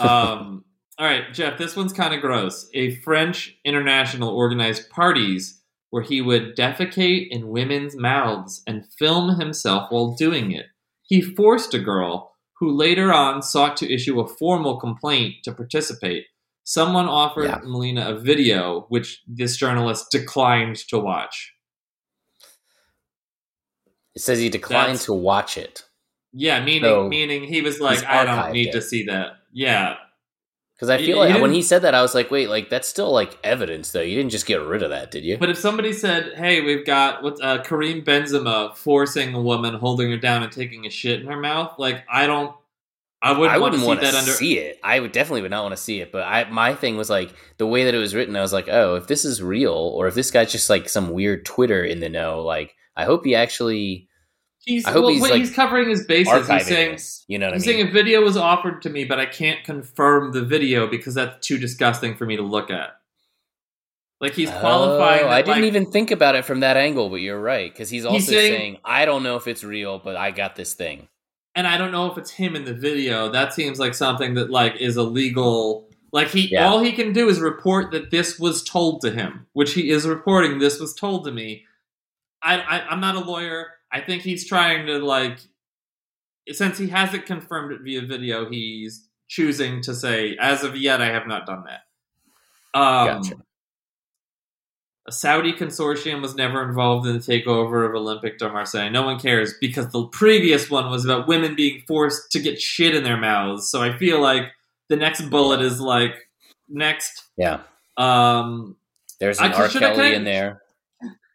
Um, all right, Jeff, this one's kind of gross. A French international organized parties where he would defecate in women's mouths and film himself while doing it. He forced a girl who later on sought to issue a formal complaint to participate. Someone offered Yeah. Melina a video, which this journalist declined to watch. It says he declined That's- to watch it. Yeah, meaning So, meaning he was like, I don't need it. to see that. Yeah, Because I feel he like when he said that, I was like, wait, like that's still like evidence, though. You didn't just get rid of that, did you? But if somebody said, "Hey, we've got what uh, Karim Benzema forcing a woman, holding her down, and taking a shit in her mouth," like I don't, I wouldn't, I want to see that under. see it. I would definitely would not want to see it. But I, my thing was like the way that it was written. I was like, oh, if this is real, or if this guy's just like some weird Twitter in the know, like I hope he actually He's, I hope well, he's, like, he's covering his bases. He's saying. You know what I he's mean? saying a video was offered to me, but I can't confirm the video because that's too disgusting for me to look at. Like he's qualifying. Oh, I didn't like, even think about it from that angle, but you're right because he's also saying- saying, I don't know if it's real, but I got this thing. and I don't know if it's him in the video. That seems like something that like is illegal. Like he, Yeah. all he can do is report that this was told to him, which he is reporting. This was told to me. I, I I'm not a lawyer. I think he's trying to like, since he hasn't confirmed it via video, he's choosing to say, as of yet, I have not done that. Um, Gotcha. A Saudi consortium was never involved in the takeover of Olympique de Marseille. No one cares because the previous one was about women being forced to get shit in their mouths. So I feel like the next bullet is like next. Yeah, Um, there's I an can- R. I- Kelly I- in there.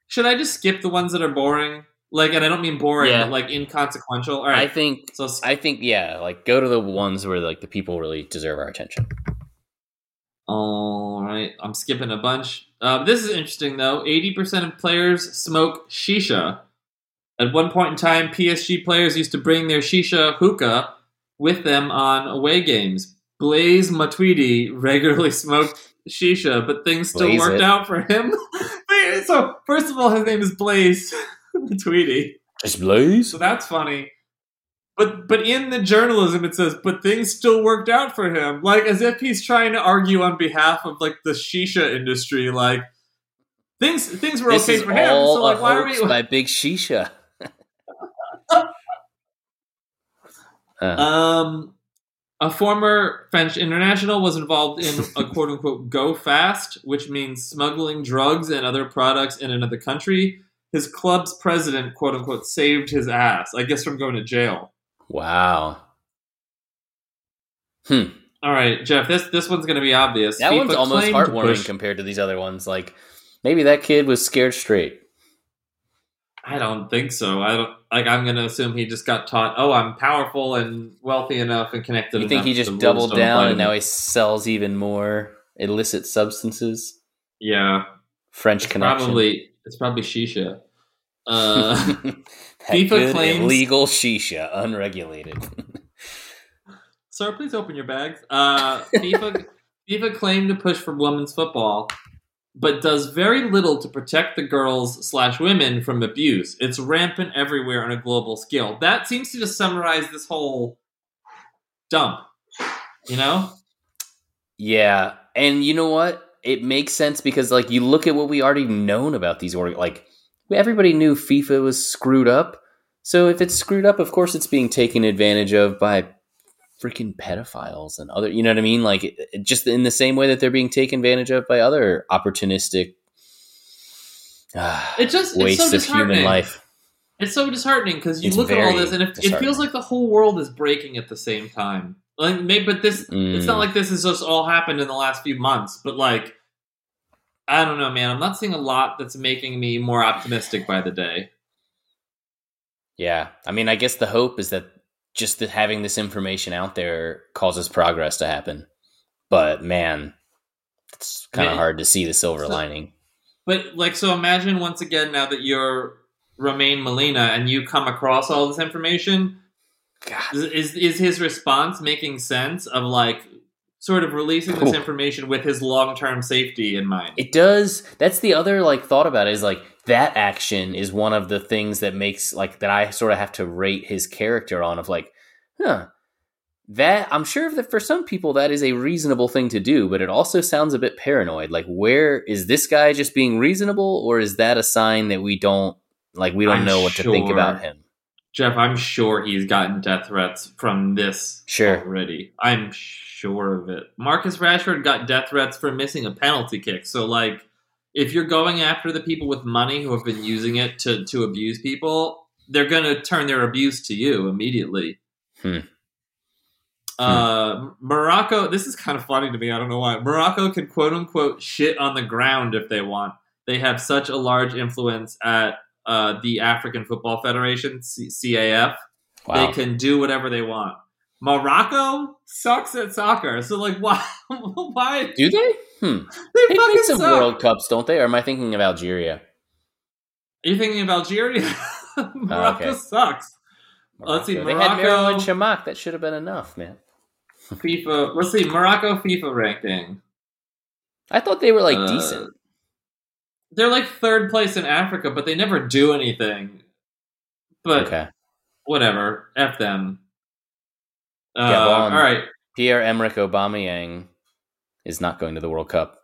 should I just skip the ones that are boring? Like, and I don't mean boring, Yeah. but like inconsequential. All I think so I think yeah, like go to the ones where like the people really deserve our attention. All right, I'm skipping a bunch. Uh, this is interesting though. 80% of players smoke shisha. At one point in time, PSG players used to bring their shisha hookah with them on away games. Blaise Matuidi regularly smoked shisha, but things still Blaze worked it. out for him. So, first of all, his name is Blaise Matuidi. Just blaze. So that's funny. But but in the journalism it says, but things still worked out for him. Like as if he's trying to argue on behalf of like the shisha industry, like things things were This okay for him. So like why are we by Big Shisha. Uh, Um A former French international was involved in a quote unquote go fast, which means smuggling drugs and other products in another country. His club's president, quote unquote, saved his ass, I guess, from going to jail. Wow. Hmm. All right, Jeff, this this one's going to be obvious. That FIFA one's almost heartwarming push- compared to these other ones. Like maybe that kid was scared straight. I don't think so. I don't like. I'm going to assume he just got taught. Oh, I'm powerful and wealthy enough and connected. You think he just doubled down and now he sells even more illicit substances? Yeah, French it's connection. probably it's probably shisha. Uh, FIFA claims- illegal shisha, unregulated. Sir, please open your bags. Uh, FIFA, FIFA claimed to push for women's football, but does very little to protect the girls slash women from abuse. It's rampant everywhere on a global scale. That seems to just summarize this whole dump. You know? yeah, and you know what? It makes sense because like you look at what we already known about these org. Like everybody knew FIFA was screwed up. So if it's screwed up, of course it's being taken advantage of by freaking pedophiles and other. You know what I mean? Like it, just in the same way that they're being taken advantage of by other opportunistic. ah, It just it's waste so of human life. It's so disheartening because you It's look at all this and it, it feels like the whole world is breaking at the same time. Like maybe, but this it's not Mm. like this has just all happened in the last few months. But like, I don't know, man. I'm not seeing a lot that's making me more optimistic by the day. Yeah, I mean, I guess the hope is that just that having this information out there causes progress to happen. But man, it's kind of hard to see the silver So- lining. But like, so imagine once again now that you're Romain Molina and you come across all this information. God, Is is his response making sense of like sort of releasing this information with his long term safety in mind? it does. That's the other like thought about it is like that action is one of the things that makes like that I sort of have to rate his character on of like, huh. That I'm sure that for some people that is a reasonable thing to do, but it also sounds a bit paranoid. Like, where is this guy just being reasonable, or is that a sign that we don't like we don't I'm know what to think about him? Jeff, I'm sure he's gotten death threats from this Sure. already. I'm sure of it. Marcus Rashford got death threats for missing a penalty kick. So, like, if you're going after the people with money who have been using it to, to abuse people, they're going to turn their abuse to you immediately. Hmm. Uh, Morocco, this is kind of funny to me. I don't know why. Morocco can quote unquote shit on the ground if they want. They have such a large influence at uh, the African Football Federation, C- CAF. Wow. They can do whatever they want. Morocco sucks at soccer, so like, why? why Do they? Hmm. they They fucking made some suck? World Cups, don't they? Or am I thinking of Algeria? Are you thinking of Algeria? Morocco okay. sucks. Let's see, They had Morocco- Marouane Chamakh. That should have been enough, man. FIFA. Let's see, Morocco FIFA ranking. I thought they were like Uh, decent. They're like third place in Africa, but they never do anything. But Okay. whatever, f them. Uh, Gabon. all right, Pierre Emerick Aubameyang is not going to the World Cup,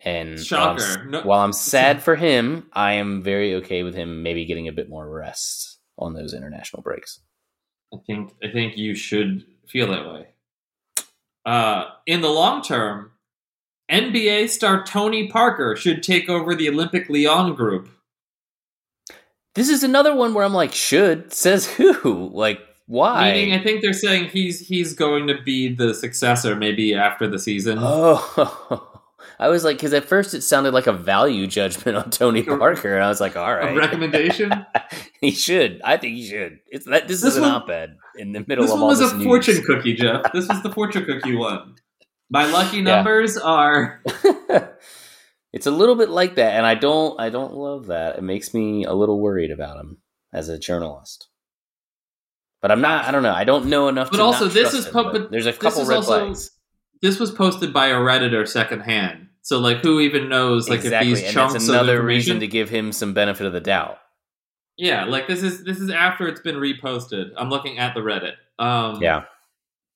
and while I'm, No- while I'm sad for him, I am very okay with him maybe getting a bit more rest on those international breaks. I think I think you should feel that way. Uh, in the long term, NBA star Tony Parker should take over the Olympique Lyon group. This is another one where I'm like, should says who? Like, why? Meaning, I think they're saying he's he's going to be the successor, maybe after the season. Oh, I was like, because at first it sounded like a value judgment on Tony Parker, and I was like, all right, A recommendation. he should. I think he should. It's that. This, This is an op-ed in the middle this of one was a news. fortune cookie, Jeff. This was the fortune cookie one. My lucky numbers are it's a little bit like that, and I don't. I don't love that. It makes me a little worried about him as a journalist. But I'm not. I don't know. I don't know enough. But to also, this is him, pu- but but there's a couple red also- flags. this was posted by a redditor secondhand. So like, who even knows? Like, exactly, if these and chunks that's of another information- reason to give him some benefit of the doubt. Yeah, like this is this is after it's been reposted. I'm looking at the Reddit. Um, Yeah.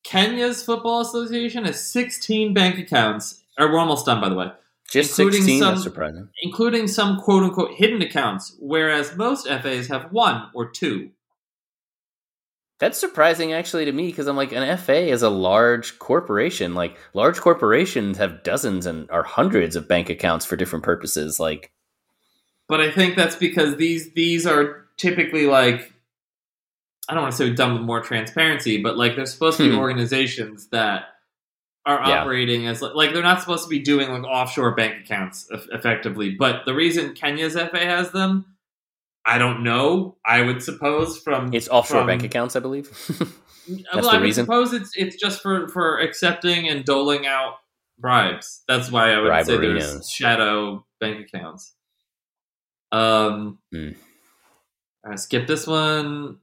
Kenya's football association has 16 bank accounts. Or we're almost done, by the way, Just Including 16. some- that's surprising. including some quote unquote hidden accounts, whereas most FAs have one or two. That's surprising actually to me because I'm like an FA is a large corporation. Like large corporations have dozens and or hundreds of bank accounts for different purposes. Like, but I think that's because these these are typically like I don't want to say done with more transparency, but like they're supposed to be Hmm. organizations that are Yeah. operating as like they're not supposed to be doing like offshore bank accounts eff- effectively. But the reason Kenya's FA has them, I don't know. I would suppose from it's offshore from- bank accounts, I believe. well, the I reason? suppose it's it's just for for accepting and doling out bribes. That's why I would say there's Briberinos. shadow bank accounts. Um, all right, skip this one.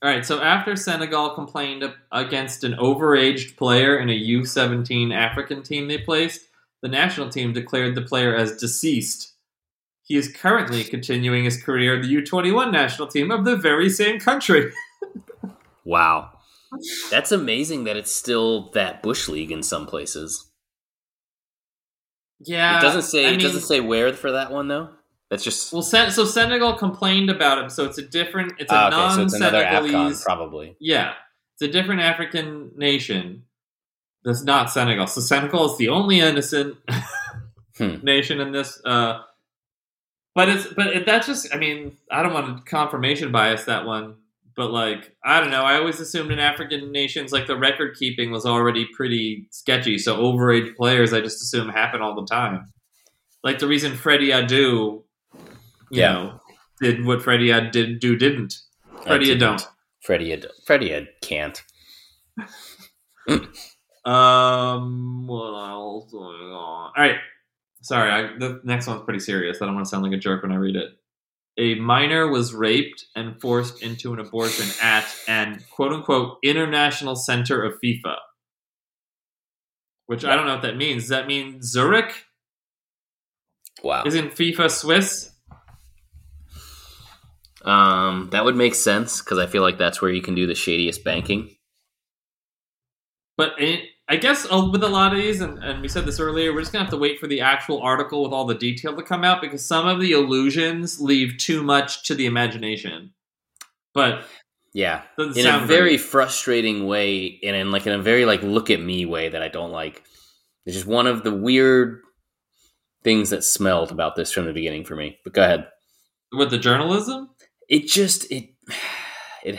All right, so after Senegal complained against an overaged player in a U17 African team they placed, the national team declared the player as deceased. He is currently continuing his career in the U21 national team of the very same country. wow, that's amazing that it's still that bush league in some places. Yeah, it doesn't say. I it doesn't say where for that one though. That's just Well, Sen- so Senegal complained about him, so it's a different. It's a Ah, okay. So it's non-Senegalese. probably. yeah, it's a different African nation. That's not Senegal. So Senegal is the only innocent Hmm. nation in this. Uh, but it's but it, that's just. I mean, I don't want to confirmation bias that one. But like, I don't know. I always assumed in African nations, like the record keeping was already pretty sketchy. So overage players, I just assume happen all the time. Like the reason Freddie Adu, Yeah. know, did what Freddie had did do didn't. Freddie That's- don't. Freddie, Ad- Freddie Ad- can't. Um, what else going on? All right. Sorry, I, the next one's pretty serious. I don't want to sound like a jerk when I read it. A minor was raped and forced into an abortion at an quote unquote international center of FIFA. Which I don't know what that means. Does that mean Zurich? Wow. Isn't FIFA Swiss? Um, that would make sense because I feel like that's where you can do the shadiest banking. But it, I guess uh, with a lot of these, and, and we said this earlier, we're just gonna have to wait for the actual article with all the detail to come out because some of the illusions leave too much to the imagination. But Yeah, in a very great. frustrating way, and in like in a very like look at me way that I don't like. It's just one of the weird things that smelled about this from the beginning for me. But go ahead. with the journalism. It just it it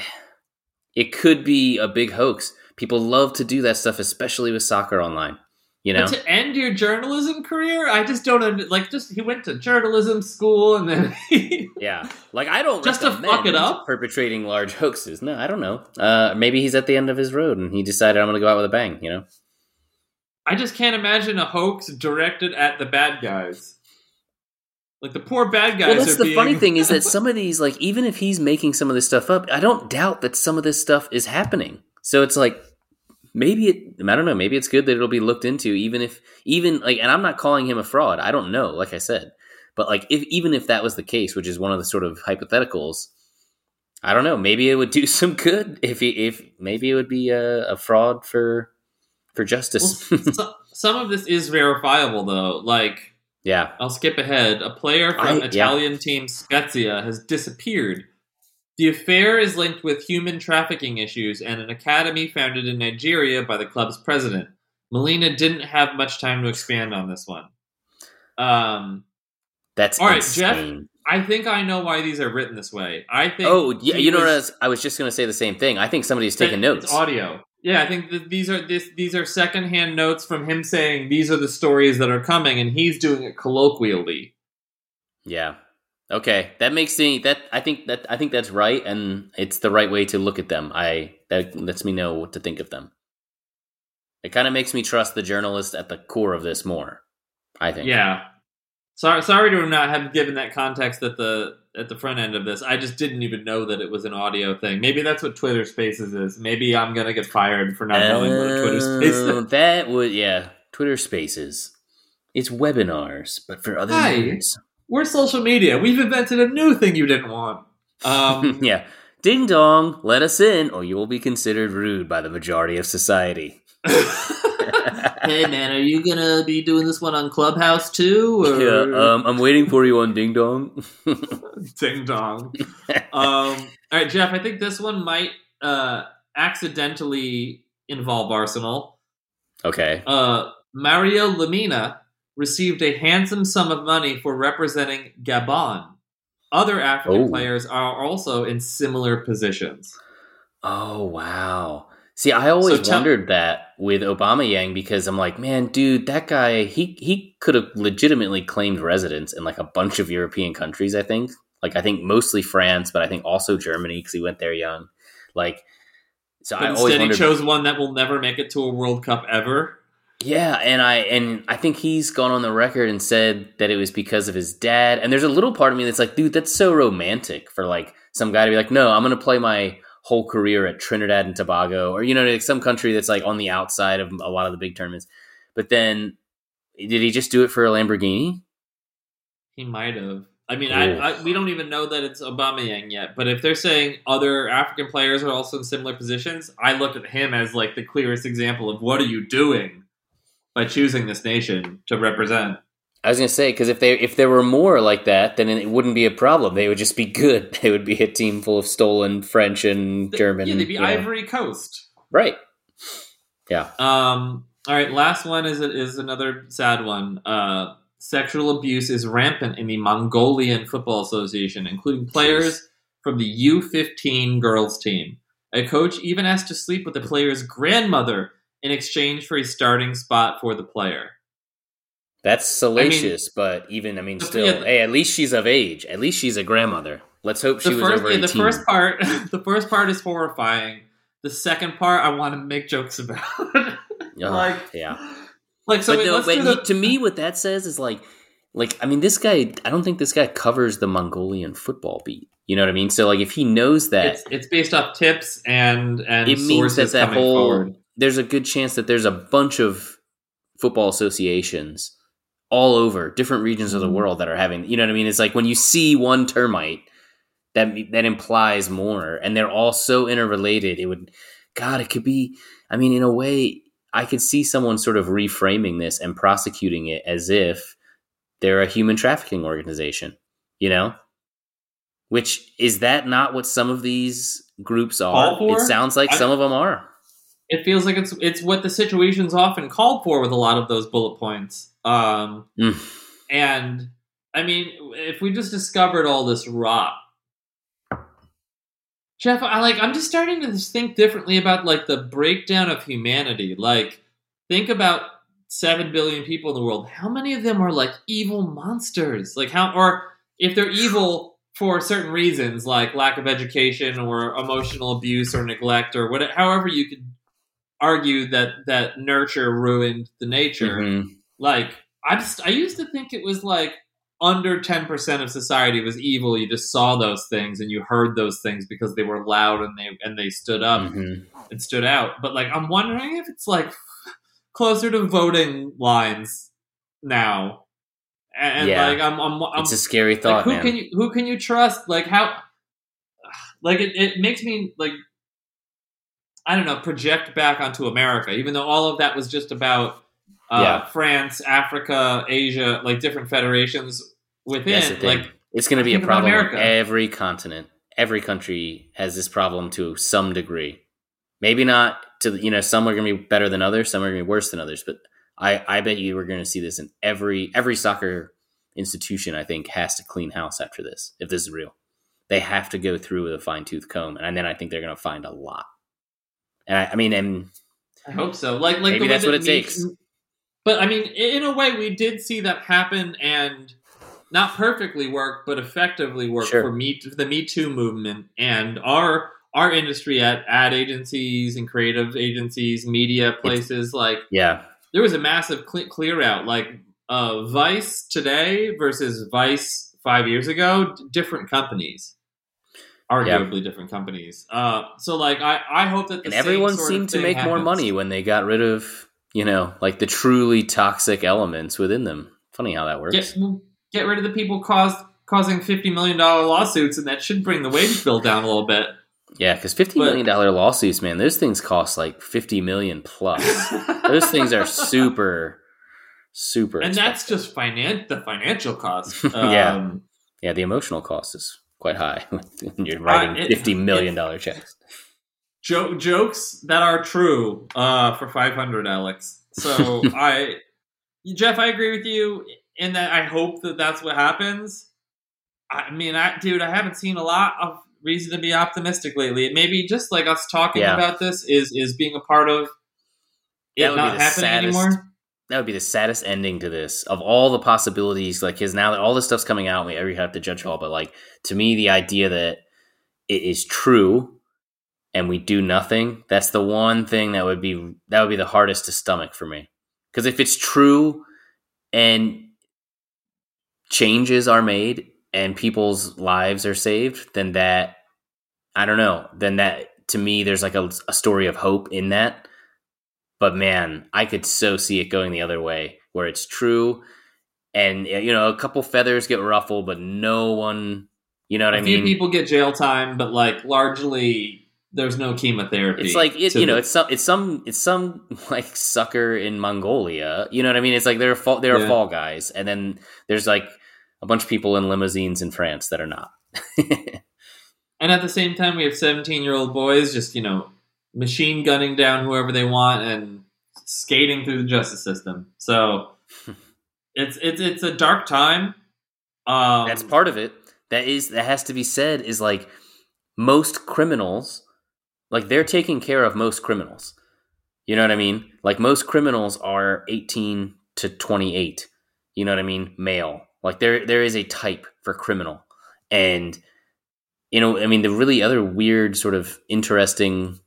it could be a big hoax. People love to do that stuff, especially with soccer online. You know, But to end your journalism career, I just don't like. Just he went to journalism school and then he, Yeah, like I don't Just to fuck it up? perpetrating large hoaxes. No, I don't know. Uh, maybe he's at the end of his road and he decided I'm going to go out with a bang. You know, I just can't imagine a hoax directed at the bad guys. Like the poor bad guys. well, that's the being, funny thing is that some of these, like, even if he's making some of this stuff up, I don't doubt that some of this stuff is happening. So it's like maybe it. I don't know. Maybe it's good that it'll be looked into, even if even like. And I'm not calling him a fraud. I don't know. Like I said, but like if even if that was the case, which is one of the sort of hypotheticals. I don't know. Maybe it would do some good if he, if maybe it would be a, a fraud for for Well, justice. so, some of this is verifiable though. Like yeah, I'll skip ahead. A player from I- yeah. Italian team Spezia has disappeared. The affair is linked with human trafficking issues and an academy founded in Nigeria by the club's president. Molina didn't have much time to expand on this one. Um, that's All right, Jeff. I think I know why these are written this way. I think. Oh, yeah, you know what? I was- I was just going to say the same thing. I think somebody's taking notes. Audio. Yeah, I think that these are this these are secondhand notes from him saying these are the stories that are coming, and he's doing it colloquially. Yeah. Okay, that makes me that I think that I think that's right, and it's the right way to look at them. I that lets me know what to think of them. It kind of makes me trust the journalist at the core of this more. I think. Yeah. Sorry, sorry to not have given that context at the at the front end of this. I just didn't even know that it was an audio thing. Maybe that's what Twitter Spaces is. Maybe I'm gonna get fired for not knowing what Twitter Oh, is. that would yeah. Twitter Spaces. It's webinars, but for other Hi. nerds. We're social media. We've invented a new thing you didn't want. Um, yeah. Ding dong, let us in, or you will be considered rude by the majority of society. hey man, are you gonna be doing this one on Clubhouse too? Or? Yeah, um, I'm waiting for you on Ding Dong. Ding dong. um, all right, Jeff. I think this one might uh, accidentally involve Arsenal. okay. Uh, Mario Lemina received a handsome sum of money for representing Gabon. Other African Oh. players are also in similar positions. Oh wow. See, I always So tell- wondered that with Aubameyang because I'm like, man, dude, that guy he he could have legitimately claimed residence in like a bunch of European countries. I think, like I think mostly France, but I think also Germany because he went there young. Like, so But I always instead, he wondered. chose one that will never make it to a World Cup ever. Yeah, and I and I think he's gone on the record and said that it was because of his dad. And there's a little part of me that's like, dude, that's so romantic for like some guy to be like, no, I'm going to play my whole career at Trinidad and Tobago, or you know, like some country that's like on the outside of a lot of the big tournaments. But then, did he just do it for a Lamborghini? He might have. I mean, I, I, we don't even know that it's Aubameyang yet. But if they're saying other African players are also in similar positions, I look at him as like the clearest example of what are you doing by choosing this nation to represent. I was gonna say because if they if there were more like that, then it wouldn't be a problem. They would just be good. They would be a team full of stolen French and German. yeah, they'd be you know. Ivory Coast. right? Yeah. Um, all right, last one is is another sad one. Uh, sexual abuse is rampant in the Mongolian Football Association, including players from the U15 girls team. A coach even asked to sleep with the player's grandmother in exchange for a starting spot for the player. That's salacious, but even I mean, still, yeah, hey, at least she's of age. At least she's a grandmother. Let's hope she The was first, over yeah, eighteen. the first part, the first part is horrifying. The second part, I want to make jokes about. Ugh, like, yeah, like so. but, wait, no, let's but do he- the- to me, what that says is like, like I mean, this guy. I don't think this guy covers the Mongolian football beat. You know what I mean? So like, if he knows that, it's, it's based off tips and and it means that sources that whole forward. there's a good chance that there's a bunch of football associations all over different regions of the Mhm. world that are having you know what i mean? It's like when you see one termite that that implies more and they're all so interrelated it would god it could be i mean in a way i could see someone sort of reframing this and prosecuting it as if they're a human trafficking organization you know? Which is that not what some of these groups are? It sounds like I- some of them are It feels like it's it's what the situation's often called for with a lot of those bullet points. Um, Mm. and I mean, if we just discovered all this rot, Jeff, I like. I'm just starting to think differently about like the breakdown of humanity. Like, think about seven billion people in the world. How many of them are like evil monsters? Like how, or if they're evil for certain reasons, like lack of education or emotional abuse or neglect or whatever, however you could argue that that nurture ruined the nature. Mhm. Like I just I used to think it was like under 10% of society was evil. You just saw those things and you heard those things because they were loud and they and they stood up Mhm. and stood out. But like I'm wondering if it's like closer to voting lines now. And, Yeah. like I'm I'm, I'm It's a scary like thought, who man. can you who can you trust? Like how like it, it makes me like I don't know, project back onto America, even though all of that was just about uh, Yeah. France, Africa, Asia, like different federations within. Like it's going to be a problem every continent. Every country has this problem to some degree. Maybe not to you know some are going to be better than others, some are going to be worse than others. But I I bet you we're going to see this in every every soccer institution. I think has to clean house after this. If this is real, they have to go through with a fine tooth comb, and then I think they're going to find a lot. And I, I mean, and I hope so. Like like Maybe that's what it takes. But I mean, in a way, we did see that happen and not perfectly work, but effectively work Sure. for me the Me Too movement and our our industry at ad agencies and creative agencies, media places. Like yeah, there was a massive cle clear out. Like uh, Vice today versus Vice five years ago, different companies. Arguably different companies. Uh, so like I, I hope that the and everyone seemed to make more money when they got rid of you know like the truly toxic elements within them. Funny how that works. Get get rid of the people caused causing fifty million dollar lawsuits, and that should bring the wage bill down a little bit. Yeah, because fifty But- million dollar lawsuits, man, those things cost like fifty million plus. those things are super, super. and that's just finan- the financial cost. Yeah. Um, yeah. The emotional cost is quite high when you're writing Uh, it- fifty million dollar checks. jo- jokes that are true uh, for 500 alex so i jeff i agree with you in that i hope that that's what happens i mean i dude i haven't seen a lot of reason to be optimistic lately maybe just like us talking Yeah. about this is is being a part of it not happening anymore That would be the saddest ending to this of all the possibilities. Like, his now that all this stuff's coming out, we every have to judge all. But like to me, the idea that it is true and we do nothing, that's the one thing that would be that would be the hardest to stomach for me. Because if it's true and changes are made and people's lives are saved, then that I don't know. Then that to me, there's like a, a story of hope in that. But man, I could so see it going the other way, where it's true, and you know, a couple feathers get ruffled, but no one, you know what a I few people get jail time but like largely there's no chemotherapy It's like it, you know, the- it's some, it's some, it's some like sucker in Mongolia. You know what I mean? It's like they're fall, they're Yeah. fall guys, and then there's like a bunch of people in limousines in France that are not. And at the same time, we have 17 year old boys just, you know, machine gunning down whoever they want and skating through the justice system. So it's it's it's a dark time. Um, That's part of it. That is that has to be said. Is like most criminals, like they're taking care of most criminals. You know what I mean? Like most criminals are eighteen to twenty eight. You know what I mean? Male. Like there there is a type for criminal, and you know I mean the really other weird sort of interesting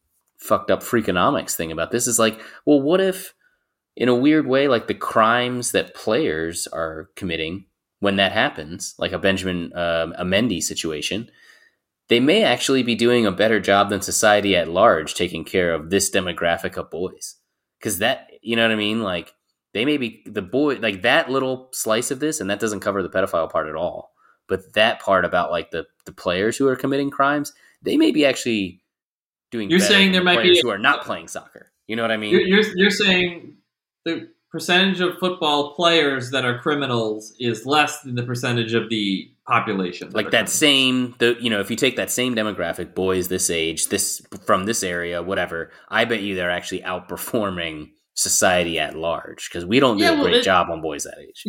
fucked up freakonomics thing about this is like, well, what if in a weird way, like the crimes that players are committing when that happens, like a Benjamin um, a Mendy situation, they may actually be doing a better job than society at large taking care of this demographic of boys. Because that, you know what I mean? Like they may be the boy, like that little slice of this, and that doesn't cover the pedophile part at all. But that part about like the the players who are committing crimes, they may be actually doing. You're saying there the might be- who are not playing soccer. You know what I mean? you're, you're, you're saying the percentage of football players that are criminals is less than the percentage of the population. like that criminals. same the you know if you take that same demographic boys this age this from this area whatever i bet you they're actually outperforming society at large because we don't do Yeah, a well, great it- job on boys that age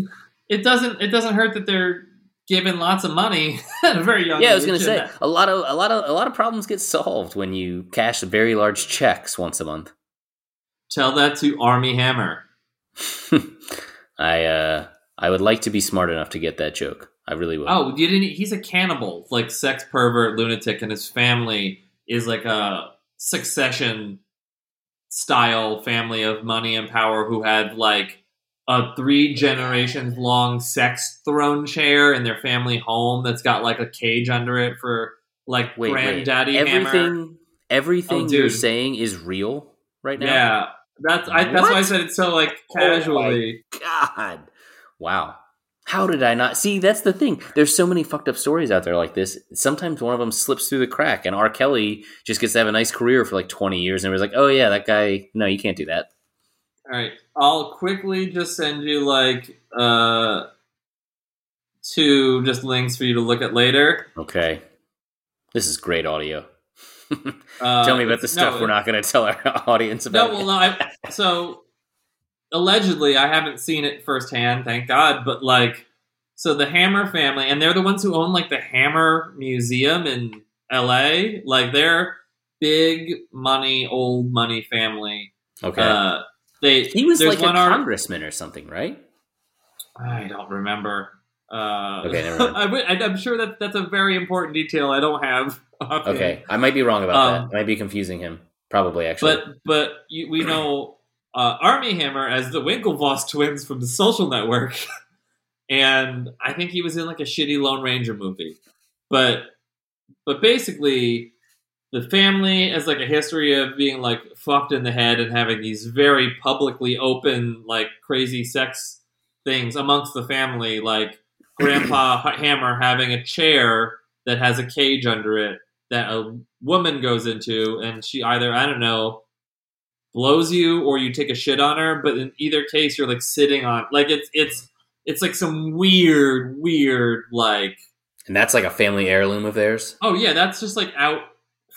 It doesn't it doesn't hurt that they're given lots of money at a very young yeah i was gonna say that- a lot of a lot of a lot of problems get solved when you cash very large checks once a month Tell that to Armie Hammer. i uh i would like to be smart enough to get that joke i really would Oh, you didn't? He's a cannibal, like sex pervert, lunatic, and his family is like a succession style family of money and power who had like a three generations long sex throne chair in their family home that's got like a cage under it for like wait wait granddaddy Hammer. everything everything Oh, you're saying is real right now Yeah, that's I, that's why I said it so like Oh casually. God. Wow. How did I not see? That's the thing. There's so many fucked up stories out there like this. Sometimes one of them slips through the crack, and R. Kelly just gets to have a nice career for like 20 years, and it was like, oh yeah, that guy. No, you can't do that. All right, I'll quickly just send you like uh two just links for you to look at later. Okay. This is great audio. Uh, Tell me about the stuff no, we're not going to tell our audience about. No, well, no. I, so allegedly, I haven't seen it firsthand, thank God. But like, so the Hammer family, and they're the ones who own like the Hammer Museum in L.A. Like they're big money, old money family. okay. Uh, they he was like a art- congressman or something, right? I don't remember. Uh, Okay, never mind. I, I'm sure that that's a very important detail I don't have. offhand. Okay. I might be wrong about Um, that. I might be confusing him. Probably, actually. But but you, we know uh, Armie Hammer as the Winklevoss twins from the Social Network, and I think he was in like a shitty Lone Ranger movie. But but basically, the family has like a history of being like fucked in the head and having these very publicly open like crazy sex things amongst the family, like Grandpa Hammer having a chair that has a cage under it that a woman goes into, and she either I don't know blows you or you take a shit on her. But in either case, you're like sitting on like it's it's it's like some weird weird like And that's like a family heirloom of theirs. oh yeah that's just like out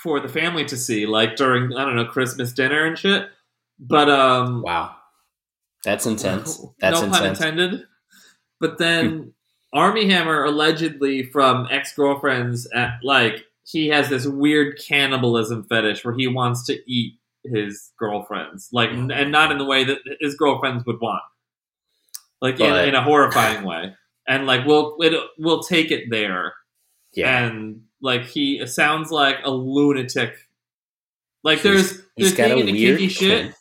for the family to see like during I don't know Christmas dinner and shit. But um, Wow. That's intense. That's no pun intended. But then Armie Hammer allegedly from ex girlfriends at like he has this weird cannibalism fetish where he wants to eat his girlfriends, like, Mm. and not in the way that his girlfriends would want, like in, in a horrifying way. And like we'll it, we'll take it there, Yeah. and like he sounds like a lunatic. Like there's he's there's being into kinky shit.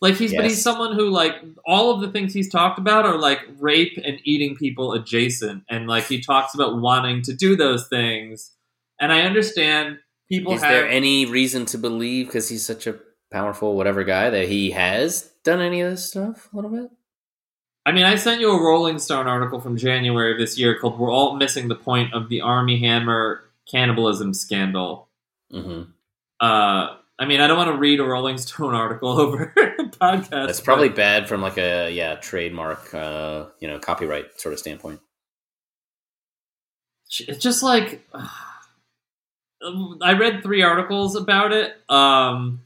Like he's but he's someone who like all of the things he's talked about are like rape and eating people adjacent, and like he talks about wanting to do those things. And I understand people Is have. there any reason to believe because he's such a powerful whatever guy that he has done any of this stuff a little bit? I mean, I sent you a Rolling Stone article from January of this year called "We're All Missing the Point of the Armie Hammer Cannibalism Scandal." hmm Uh, I mean, I don't want to read a Rolling Stone article over a podcast. That's probably but- bad from like a yeah trademark, uh, you know, copyright sort of standpoint. it's just like um, I read three articles about it um,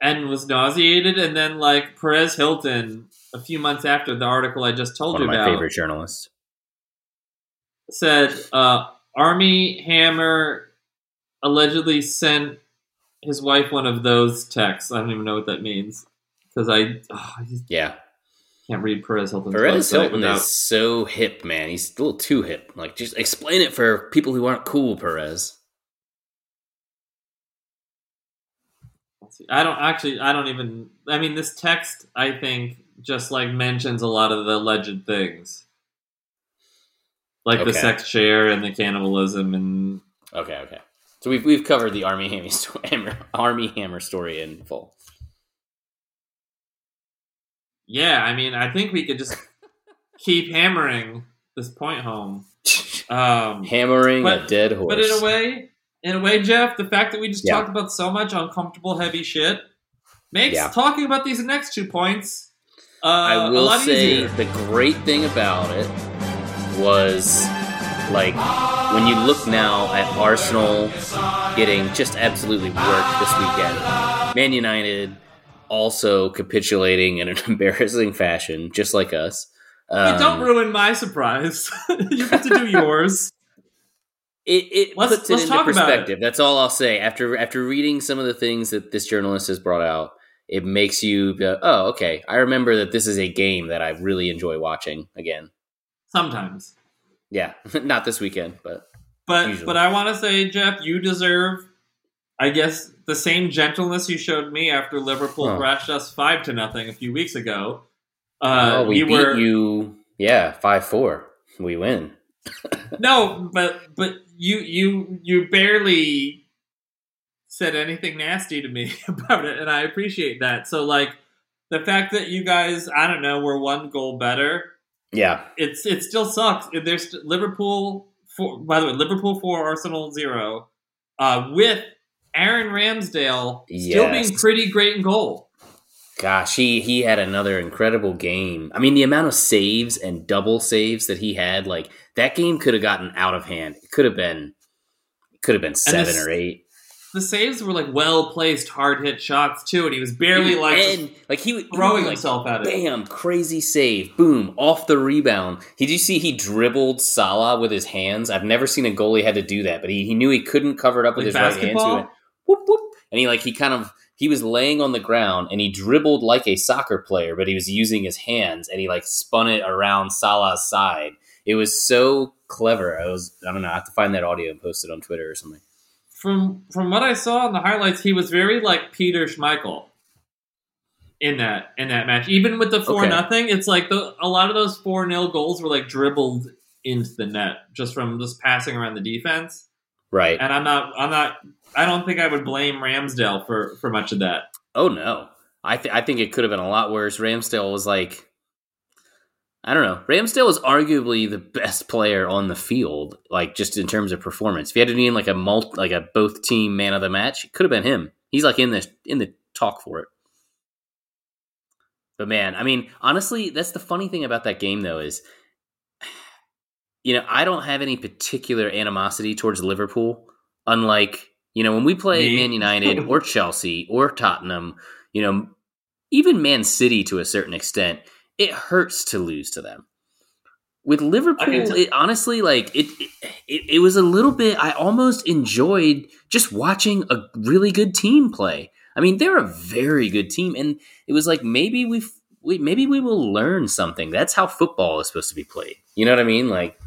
and was nauseated, and then like Perez Hilton, a few months after the article I just told One you of my about, favorite journalists. said uh, Armie Hammer allegedly sent his wife one of those texts. I don't even know what that means because I, oh, I just Yeah, can't read Perez Hilton. Perez Hilton without. is so hip, man. He's a little too hip. Like, just explain it for people who aren't cool, Perez. I don't actually. I don't even. I mean, this text. I think just like mentions a lot of the alleged things, like the sex share and the cannibalism and Okay, okay. So we've we've covered the Armie Hammer, sto- Hammer Armie Hammer story in full. yeah. I mean, I think we could just keep hammering this point home. Um, Hammering a dead horse. but in a way, in a way, Jeff, the fact that we just Yeah. talked about so much uncomfortable, heavy shit makes Yeah. talking about these next two points uh, I a will lot say easier. the great thing about it was like when you look now at Arsenal getting just absolutely worked this weekend. Man United also capitulating in an embarrassing fashion, just like us. Um, Hey, don't ruin my surprise. you get to do yours. it, it Let's- puts it into it. perspective. That's all I'll say. After after reading some of the things that this journalist has brought out, it makes you go, "Oh, okay. I remember that this is a game that I really enjoy watching again." Sometimes. Yeah, not this weekend, but But Usually. but I want to say, Jeff, you deserve, I guess, the same gentleness you showed me after Liverpool Huh. thrashed us five to nothing a few weeks ago. Uh, oh, we beat were you. Yeah, five four. We win. no, but but you you you barely said anything nasty to me about it, and I appreciate that. So like the fact that you guys, I don't know, were one goal better. Yeah, It's it still sucks. There's Liverpool four. By the way, Liverpool four, Arsenal zero, uh, with Aaron Ramsdale still Yes. being pretty great in goal. gosh, he he had another incredible game. I mean, the amount of saves and double saves that he had, like that game could have gotten out of hand. It could have been, it could have been seven this- or eight. The saves were like well placed, hard hit shots too, and he was barely like and like he, he throwing would, like, himself at it. Bam! Crazy save. Boom! Off the rebound. Did you see he dribbled Salah with his hands? I've never seen a goalie had to do that, but he, he knew he couldn't cover it up with Like his right hand. So he whoop whoop, and he like he kind of he was laying on the ground and he dribbled like a soccer player, but he was using his hands and he like spun it around Salah's side. It was so clever. I was I don't know. I have to find that audio and post it on Twitter or something. From from what I saw in the highlights, he was very like Peter Schmeichel in that in that match. Even with the four Okay. nothing, it's like the, a lot of those four 0 goals were like dribbled into the net just from just passing around the defense. Right. And I'm not I'm not I don't think I would blame Ramsdale for for much of that. Oh no, I th- I think it could have been a lot worse. Ramsdale was like, I don't know. Ramsdale is arguably the best player on the field, like just in terms of performance. If you had to name like a multi, like a both team man of the match, it could have been him. He's like in the in the talk for it. But man, I mean, honestly, that's the funny thing about that game though is you know, I don't have any particular animosity towards Liverpool, unlike, you know, when we play Me? Man United or Chelsea or Tottenham, you know, even Man City to a certain extent, it hurts to lose to them. With Liverpool, it honestly like it, it it was a little bit I almost enjoyed just watching a really good team play. I mean, they're a very good team and it was like maybe we we maybe we will learn something. That's how football is supposed to be played. You know what I mean? Like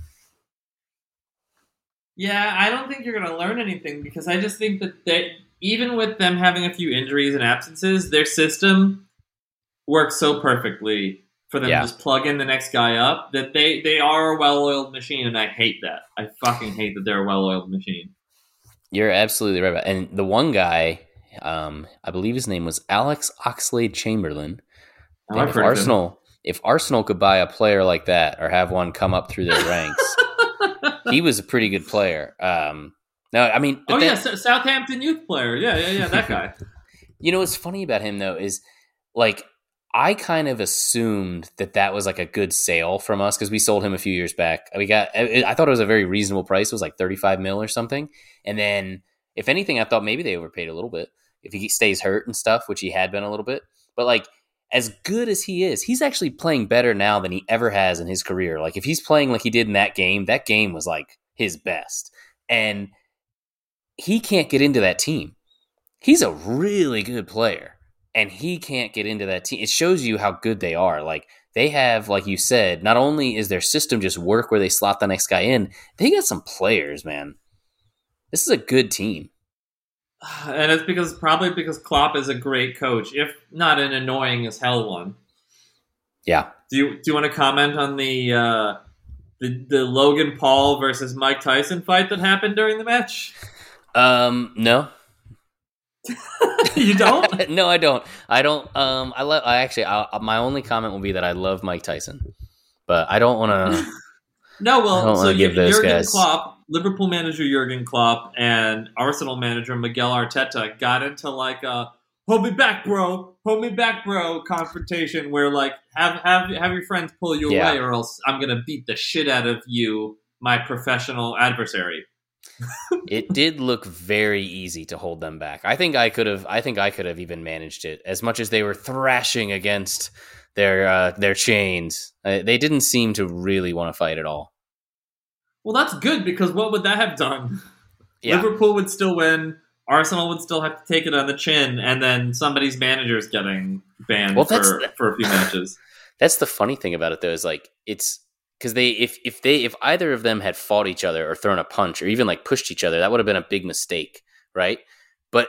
yeah, I don't think you're going to learn anything because I just think that they, even with them having a few injuries and absences, their system works so perfectly for them yeah. to just plug in the next guy up that they, they are a well oiled machine, and I hate that. I fucking hate that they're a well oiled machine. You're absolutely right. And the one guy, um, I believe his name was Alex Oxlade Chamberlain. Oh, if Arsenal, if Arsenal could buy a player like that or have one come up through their ranks, he was a pretty good player. Um, no, I mean, oh that, yeah, Southampton youth player. Yeah, yeah, yeah, that guy. you know what's funny about him though is like I kind of assumed that that was like a good sale from us because we sold him a few years back. We got, I thought it was a very reasonable price. It was like 35 mil or something. And then, if anything, I thought maybe they overpaid a little bit if he stays hurt and stuff, which he had been a little bit. But like, as good as he is, he's actually playing better now than he ever has in his career. Like if he's playing like he did in that game, that game was like his best. And he can't get into that team. He's a really good player and he can't get into that team. It shows you how good they are. Like they have, like you said, not only is their system just work where they slot the next guy in, they got some players, man. This is a good team and it's because probably because Klopp is a great coach, if not an annoying as hell one. Yeah. Do you do you want to comment on the uh, the the Logan Paul versus Mike Tyson fight that happened during the match? Um, no. you don't? no, I don't. I don't. Um, I love. I actually, I, my only comment will be that I love Mike Tyson, but I don't want to. no, well, so you, Jurgen guys. Klopp Liverpool manager Jurgen Klopp and Arsenal manager Mikel Arteta got into like a "hold me back, bro, hold me back, bro" confrontation where like have have have your friends pull you yeah. away, or else I'm gonna beat the shit out of you, my professional adversary. It did look very easy to hold them back. I think I could have. I think I could have even managed it as much as they were thrashing against their uh, their chains. Uh, they didn't seem to really want to fight at all. Well, that's good because what would that have done? Yeah. Liverpool would still win. Arsenal would still have to take it on the chin, and then somebody's manager is getting banned well, for, the, for a few matches. That's the funny thing about it, though, is like it's because they if if they if either of them had fought each other or thrown a punch or even like pushed each other, that would have been a big mistake, right? But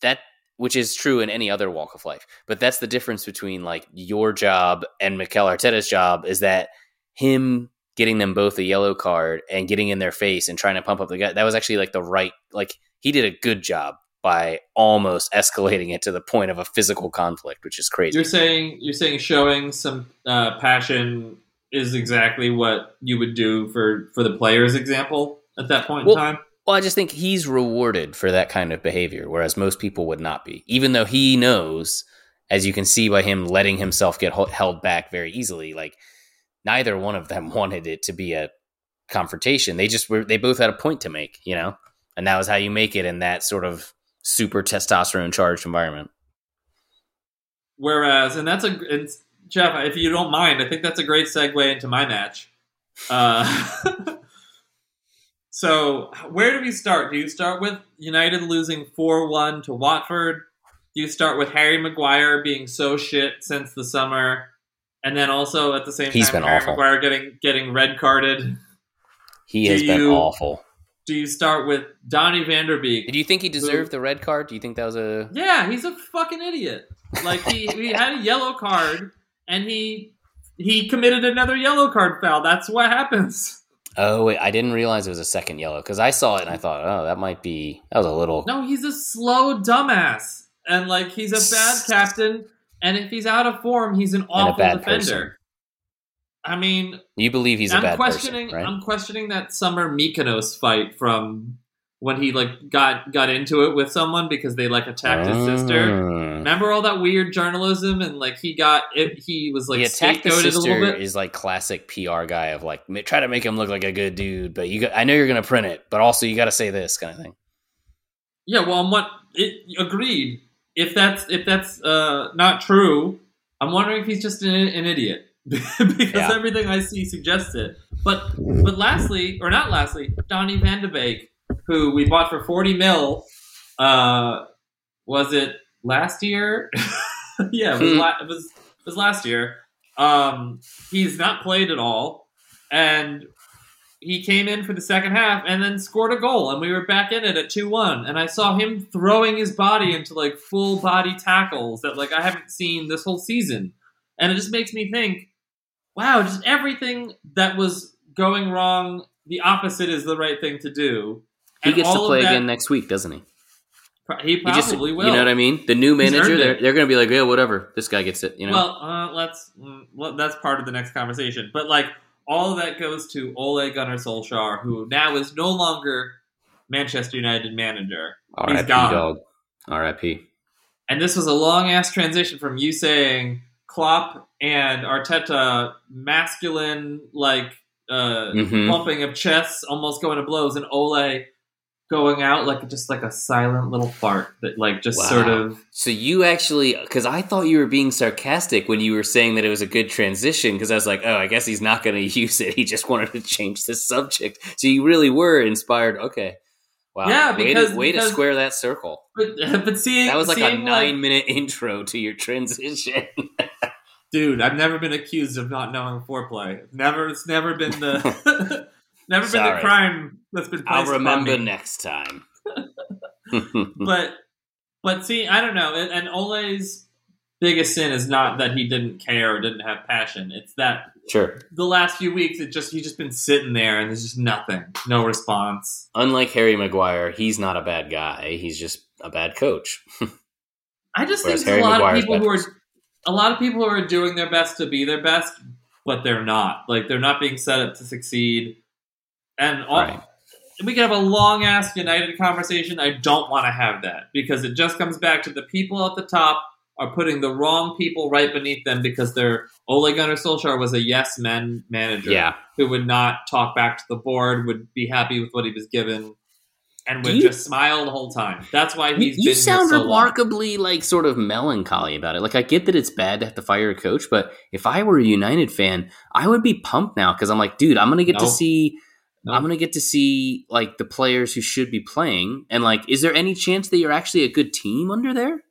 that which is true in any other walk of life. But that's the difference between like your job and Mikel Arteta's job is that him getting them both a yellow card and getting in their face and trying to pump up the guy. That was actually like the right, like he did a good job by almost escalating it to the point of a physical conflict, which is crazy. You're saying you're saying showing some uh, passion is exactly what you would do for for the players' example at that point well, in time. Well, I just think he's rewarded for that kind of behavior, whereas most people would not be, even though he knows, as you can see by him letting himself get held back very easily, like neither one of them wanted it to be a confrontation. They just were they both had a point to make, you know? And that was how you make it in that sort of super testosterone charged environment. Whereas, and that's a it's, Jeff, if you don't mind, I think that's a great segue into my match. Uh, so, where do we start? Do you start with United losing 4 1 to Watford? Do you start with Harry Maguire being so shit since the summer? and then also at the same He's time, been Harry awful. Maguire getting getting red carded. He has been awful. Do you start with Donny Van Der Beek? Did you think he deserved who, the red card? Do you think that was a? Yeah, he's a fucking idiot. Like he, he had a yellow card and he he committed another yellow card foul. That's what happens. Oh wait, I didn't realize it was a second yellow because I saw it and I thought, oh, that might be that was a little. No, he's a slow dumbass, and like he's a bad captain. And if he's out of form, he's an awful defender. Person. I mean, You believe he's a I'm bad questioning. person, right? I'm questioning that summer Mykonos fight from when he like got got into it with someone because they like attacked his sister. Mm. Remember all that weird journalism and like he got it. He was like the attack the scapegoated a little sister bit. is like classic PR guy of like try to make him look like a good dude, but you got, I know you're gonna print it, but also you got to say this kind of thing. Yeah, well, I'm what it agreed. If that's if that's uh, not true, I'm wondering if he's just an, an idiot because Yeah. everything I see suggests it. But but lastly, or not lastly, Donny Van de Beek, who we bought for 40 mil, uh, was it last year? yeah, it was, Hmm. la- it was it was last year. Um, he's not played at all, and he came in for the second half and then scored a goal, and we were back in it at two one. And I saw him throwing his body into like full body tackles that like I haven't seen this whole season, and it just makes me think, wow, just everything that was going wrong, the opposite is the right thing to do. He And gets to play that- again next week, doesn't he? He He just, probably will. You know what I mean? The new manager, they're, they're going to be like, yeah, whatever. This guy gets it. You know? Well, uh, let's. well, that's part of the next conversation. But like, all of that goes to Ole Gunnar Solskjaer, who now is no longer Manchester United manager. R.I.P. dog. R.I.P. And this was a long ass transition from you saying Klopp and Arteta masculine, like uh, Mhm. pumping of chests, almost going to blows, and Ole going out like just like a silent little fart that like just Wow. sort of So you actually, because I thought you were being sarcastic when you were saying that it was a good transition. Because I was like, oh, I guess he's not going to use it. He just wanted to change the subject. So you really were inspired. Okay, wow. Yeah, way because- to, way to square that circle. but but seeing That was like a nine minute intro to your transition. Dude, I've never been accused of not knowing foreplay. Never, it's never been the, never been the crime that's been. I'll remember me. next time. But, but see, I don't know. And, and Ole's biggest sin is not that he didn't care or didn't have passion. It's that sure. the last few weeks, it just he's just been sitting there and there's just nothing, no response. Unlike Harry Maguire, he's not a bad guy. He's just a bad coach. I just Whereas think a lot Maguire's of people who are a lot of people who are doing their best to be their best, but they're not. Like they're not being set up to succeed. And all, Right. We could have a long ass United conversation. I don't want to have that because it just comes back to the people at the top are putting the wrong people right beneath them because they're Ole Gunnar Solskjaer was a yes men manager Yeah. who would not talk back to the board, would be happy with what he was given, and would you- just smile the whole time. That's why he's you sound so long. remarkably like sort of melancholy about it. Like I get that it's bad to have to fire a coach, but if I were a United fan, I would be pumped now because I'm like, dude, I'm gonna get to see. Nope. I'm gonna get to see like the players who should be playing, and like, is there any chance that you're actually a good team under there?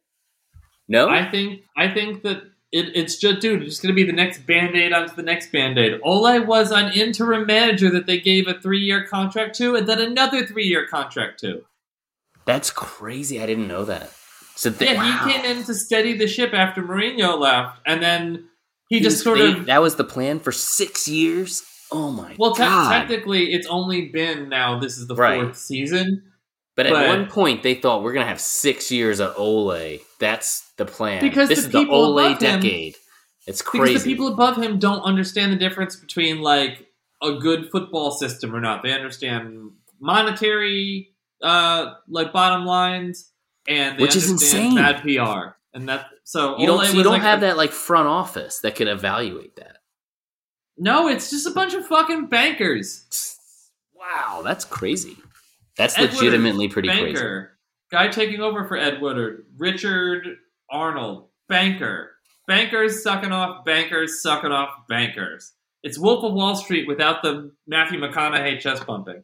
No, I think I think that it, it's just dude, it's just going to be the next band aid onto the next band aid. Ole was an interim manager that they gave a three year contract to, and then another three year contract to. that's crazy. I didn't know that. So th- Yeah, wow. he came in to steady the ship after Mourinho left, and then he, He just sort of. that was the plan for six years. Oh my Well, te- technically, it's only been now. This is the Right. fourth season. But at But- one point, they thought we're gonna have six years of Ole. That's the plan. Because this the is the Ole above him- decade. It's Because crazy. the people above him don't understand the difference between like a good football system or not. They understand monetary, uh, like bottom lines, and Which is insane. bad PR. And that so you don't. You don't like have the- that like front office that can evaluate that. No, it's just a bunch of fucking bankers. Wow, that's crazy. That's Ed Woodward, legitimately pretty crazy. Guy taking over for Ed Woodward. Richard Arnold. Banker. Bankers sucking off bankers sucking off bankers. It's Wolf of Wall Street without the Matthew McConaughey chest bumping.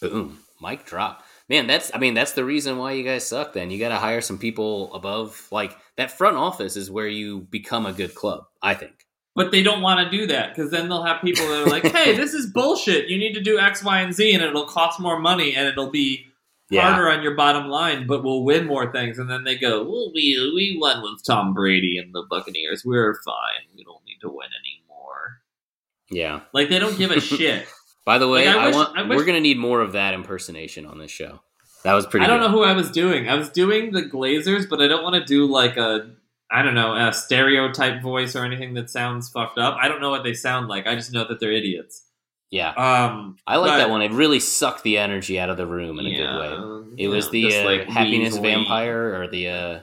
Boom, mic drop. Man, that's. I mean, that's the reason why you guys suck. Then you got to hire some people above. Like that front office is where you become a good club. I think. But they don't want to do that because then they'll have people that are like, "Hey, this is bullshit. You need to do X, Y, and Z, and it'll cost more money, and it'll be harder on your bottom line, but we'll win more things." And then they go, "Well, we we won with Tom Brady and the Buccaneers. We're fine. We don't need to win anymore." Yeah. Like they don't give a shit. By the way, Like, I I, wish- want. I wish- we're gonna need more of that impersonation on this show. That was pretty. I don't good. know who I was doing. I was doing the Glazers, but I don't want to do like a. I don't know a stereotype voice or anything that sounds fucked up. I don't know what they sound like. I just know that they're idiots. Yeah, Um, I like but- that one. It really sucked the energy out of the room in a good way. It was yeah, the uh, like, happiness weaselly. vampire or the uh,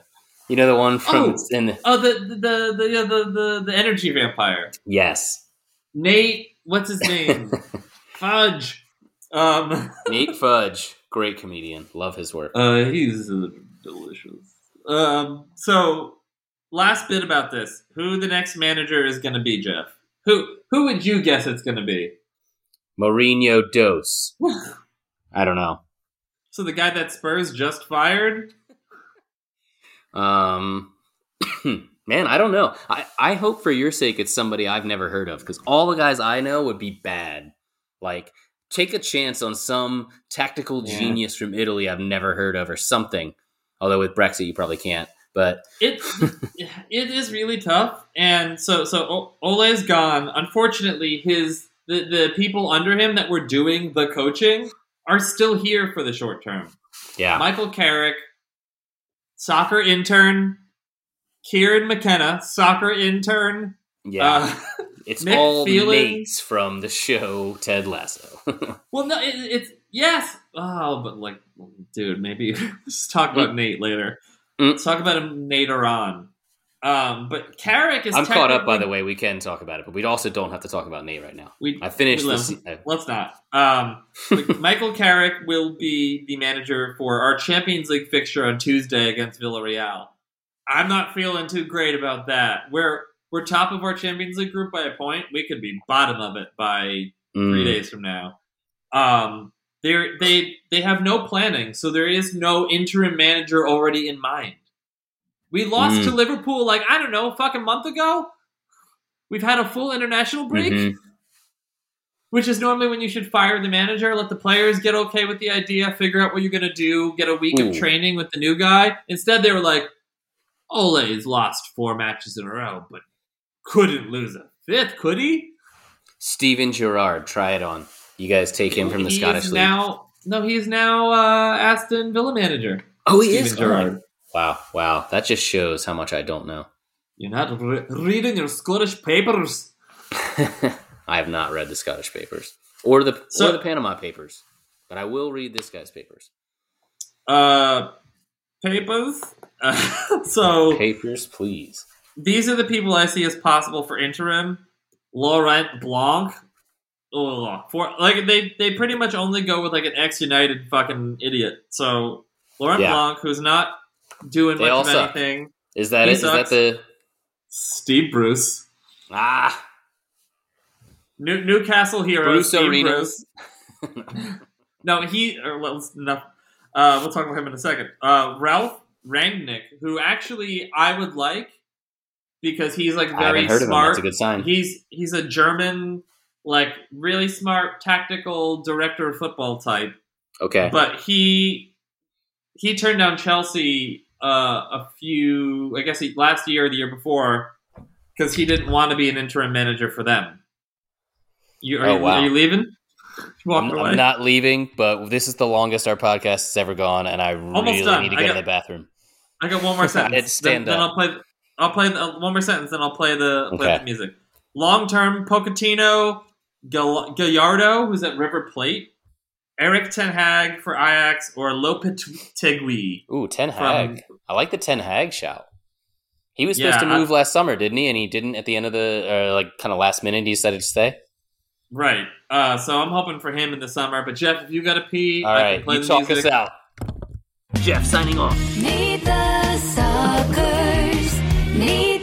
you know the one from Oh! in Oh, the the the the, yeah, the the the energy vampire. yes Nate, what's his name? Fudge. Um, Nate Fudge, great comedian, love his work. uh, he's uh, delicious. Um, so last bit about this: who the next manager is going to be, Jeff? Who who would you guess it's going to be? Mourinho Dos. I don't know. So the guy that Spurs just fired. Um, man, I don't know. I, I hope for your sake it's somebody I've never heard of because all the guys I know would be bad. Like, take a chance on some tactical Yeah. genius from Italy I've never heard of or something. Although with Brexit you probably can't. But It it is really tough, and so so Ole's gone. Unfortunately, his the, the people under him that were doing the coaching are still here for the short term. yeah, Michael Carrick, soccer intern. Kieran McKenna, soccer intern. yeah, Uh, it's Mick all Phelan- mates from the show Ted Lasso. well, no, it, it's yes. Oh, but like, dude, maybe let's talk about Nate later. Mm. Let's talk about him later on. Um, but Carrick is. I'm caught up, by the way. We can talk about it, but we also don't have to talk about Nate right now. We, I finished we the. live- se- uh, Let's not. Um, Michael Carrick will be the manager for our Champions League fixture on Tuesday against Villarreal. I'm not feeling too great about that. We're we're top of our Champions League group by a point. We could be bottom of it by three mm, days from now. Um, they they they have no planning, so there is no interim manager already in mind. We lost Mm. to Liverpool like I don't know, a fucking month ago. We've had a full international break mhm. which is normally when you should fire the manager, let the players get okay with the idea, figure out what you're going to do, get a week Ooh. of training with the new guy. Instead, they were like, Ole's lost four matches in a row, but couldn't lose a fifth, could he? Steven Gerrard, try it on. You guys take him from the He Scottish is League. now no, he's now uh, Aston Villa manager. oh, he Steven is. Gerrard. Wow, wow. That just shows how much I don't know. You're not re- reading your Scottish papers. I have not read the Scottish papers or the So- or the Panama papers, but I will read this guy's papers. Uh, papers. Uh, so Papers, please. these are the people I see as possible for interim. Laurent Blanc. Ugh, for like they they pretty much only go with like an ex United fucking idiot. So Laurent Yeah. Blanc, who's not doing They much of suck. anything. Is that it? Is that the Steve Bruce, ah New, Newcastle hero. Bruce Steve Arenas? Bruce. No, he. Or, well, no, uh, we'll talk about him in a second. Uh, Ralf Rangnick, who actually I would like because he's like very haven't heard of him. smart. That's a good sign. He's he's a German, like really smart tactical director of football type. Okay. But he he turned down Chelsea uh, a few, I guess he, last year or the year before, because he didn't want to be an interim manager for them. You are, Oh, you, wow. are you leaving? I'm. I'm not leaving, but this is the longest our podcast has ever gone, and I Almost really done. need to go got- to the bathroom. I got one more sentence. Stand then, then up. I'll play. I'll play the, one more sentence. Then I'll play the, play Okay. the music. Long term, Pochettino, Gal- Gallardo, who's at River Plate, Erik Ten Hag for Ajax, or Lopetegui. Ooh, Ten From- Hag. I like the Ten Hag shout. He was supposed Yeah, to I- move last summer, didn't he? And he didn't at the end of the uh, like kind of last minute. He decided to stay. Right. Uh, so I'm hoping for him in the summer. But Jeff, if you got to pee, All I right, can play you the talk music. us out. Jeff signing off. Meet the suckers. Meet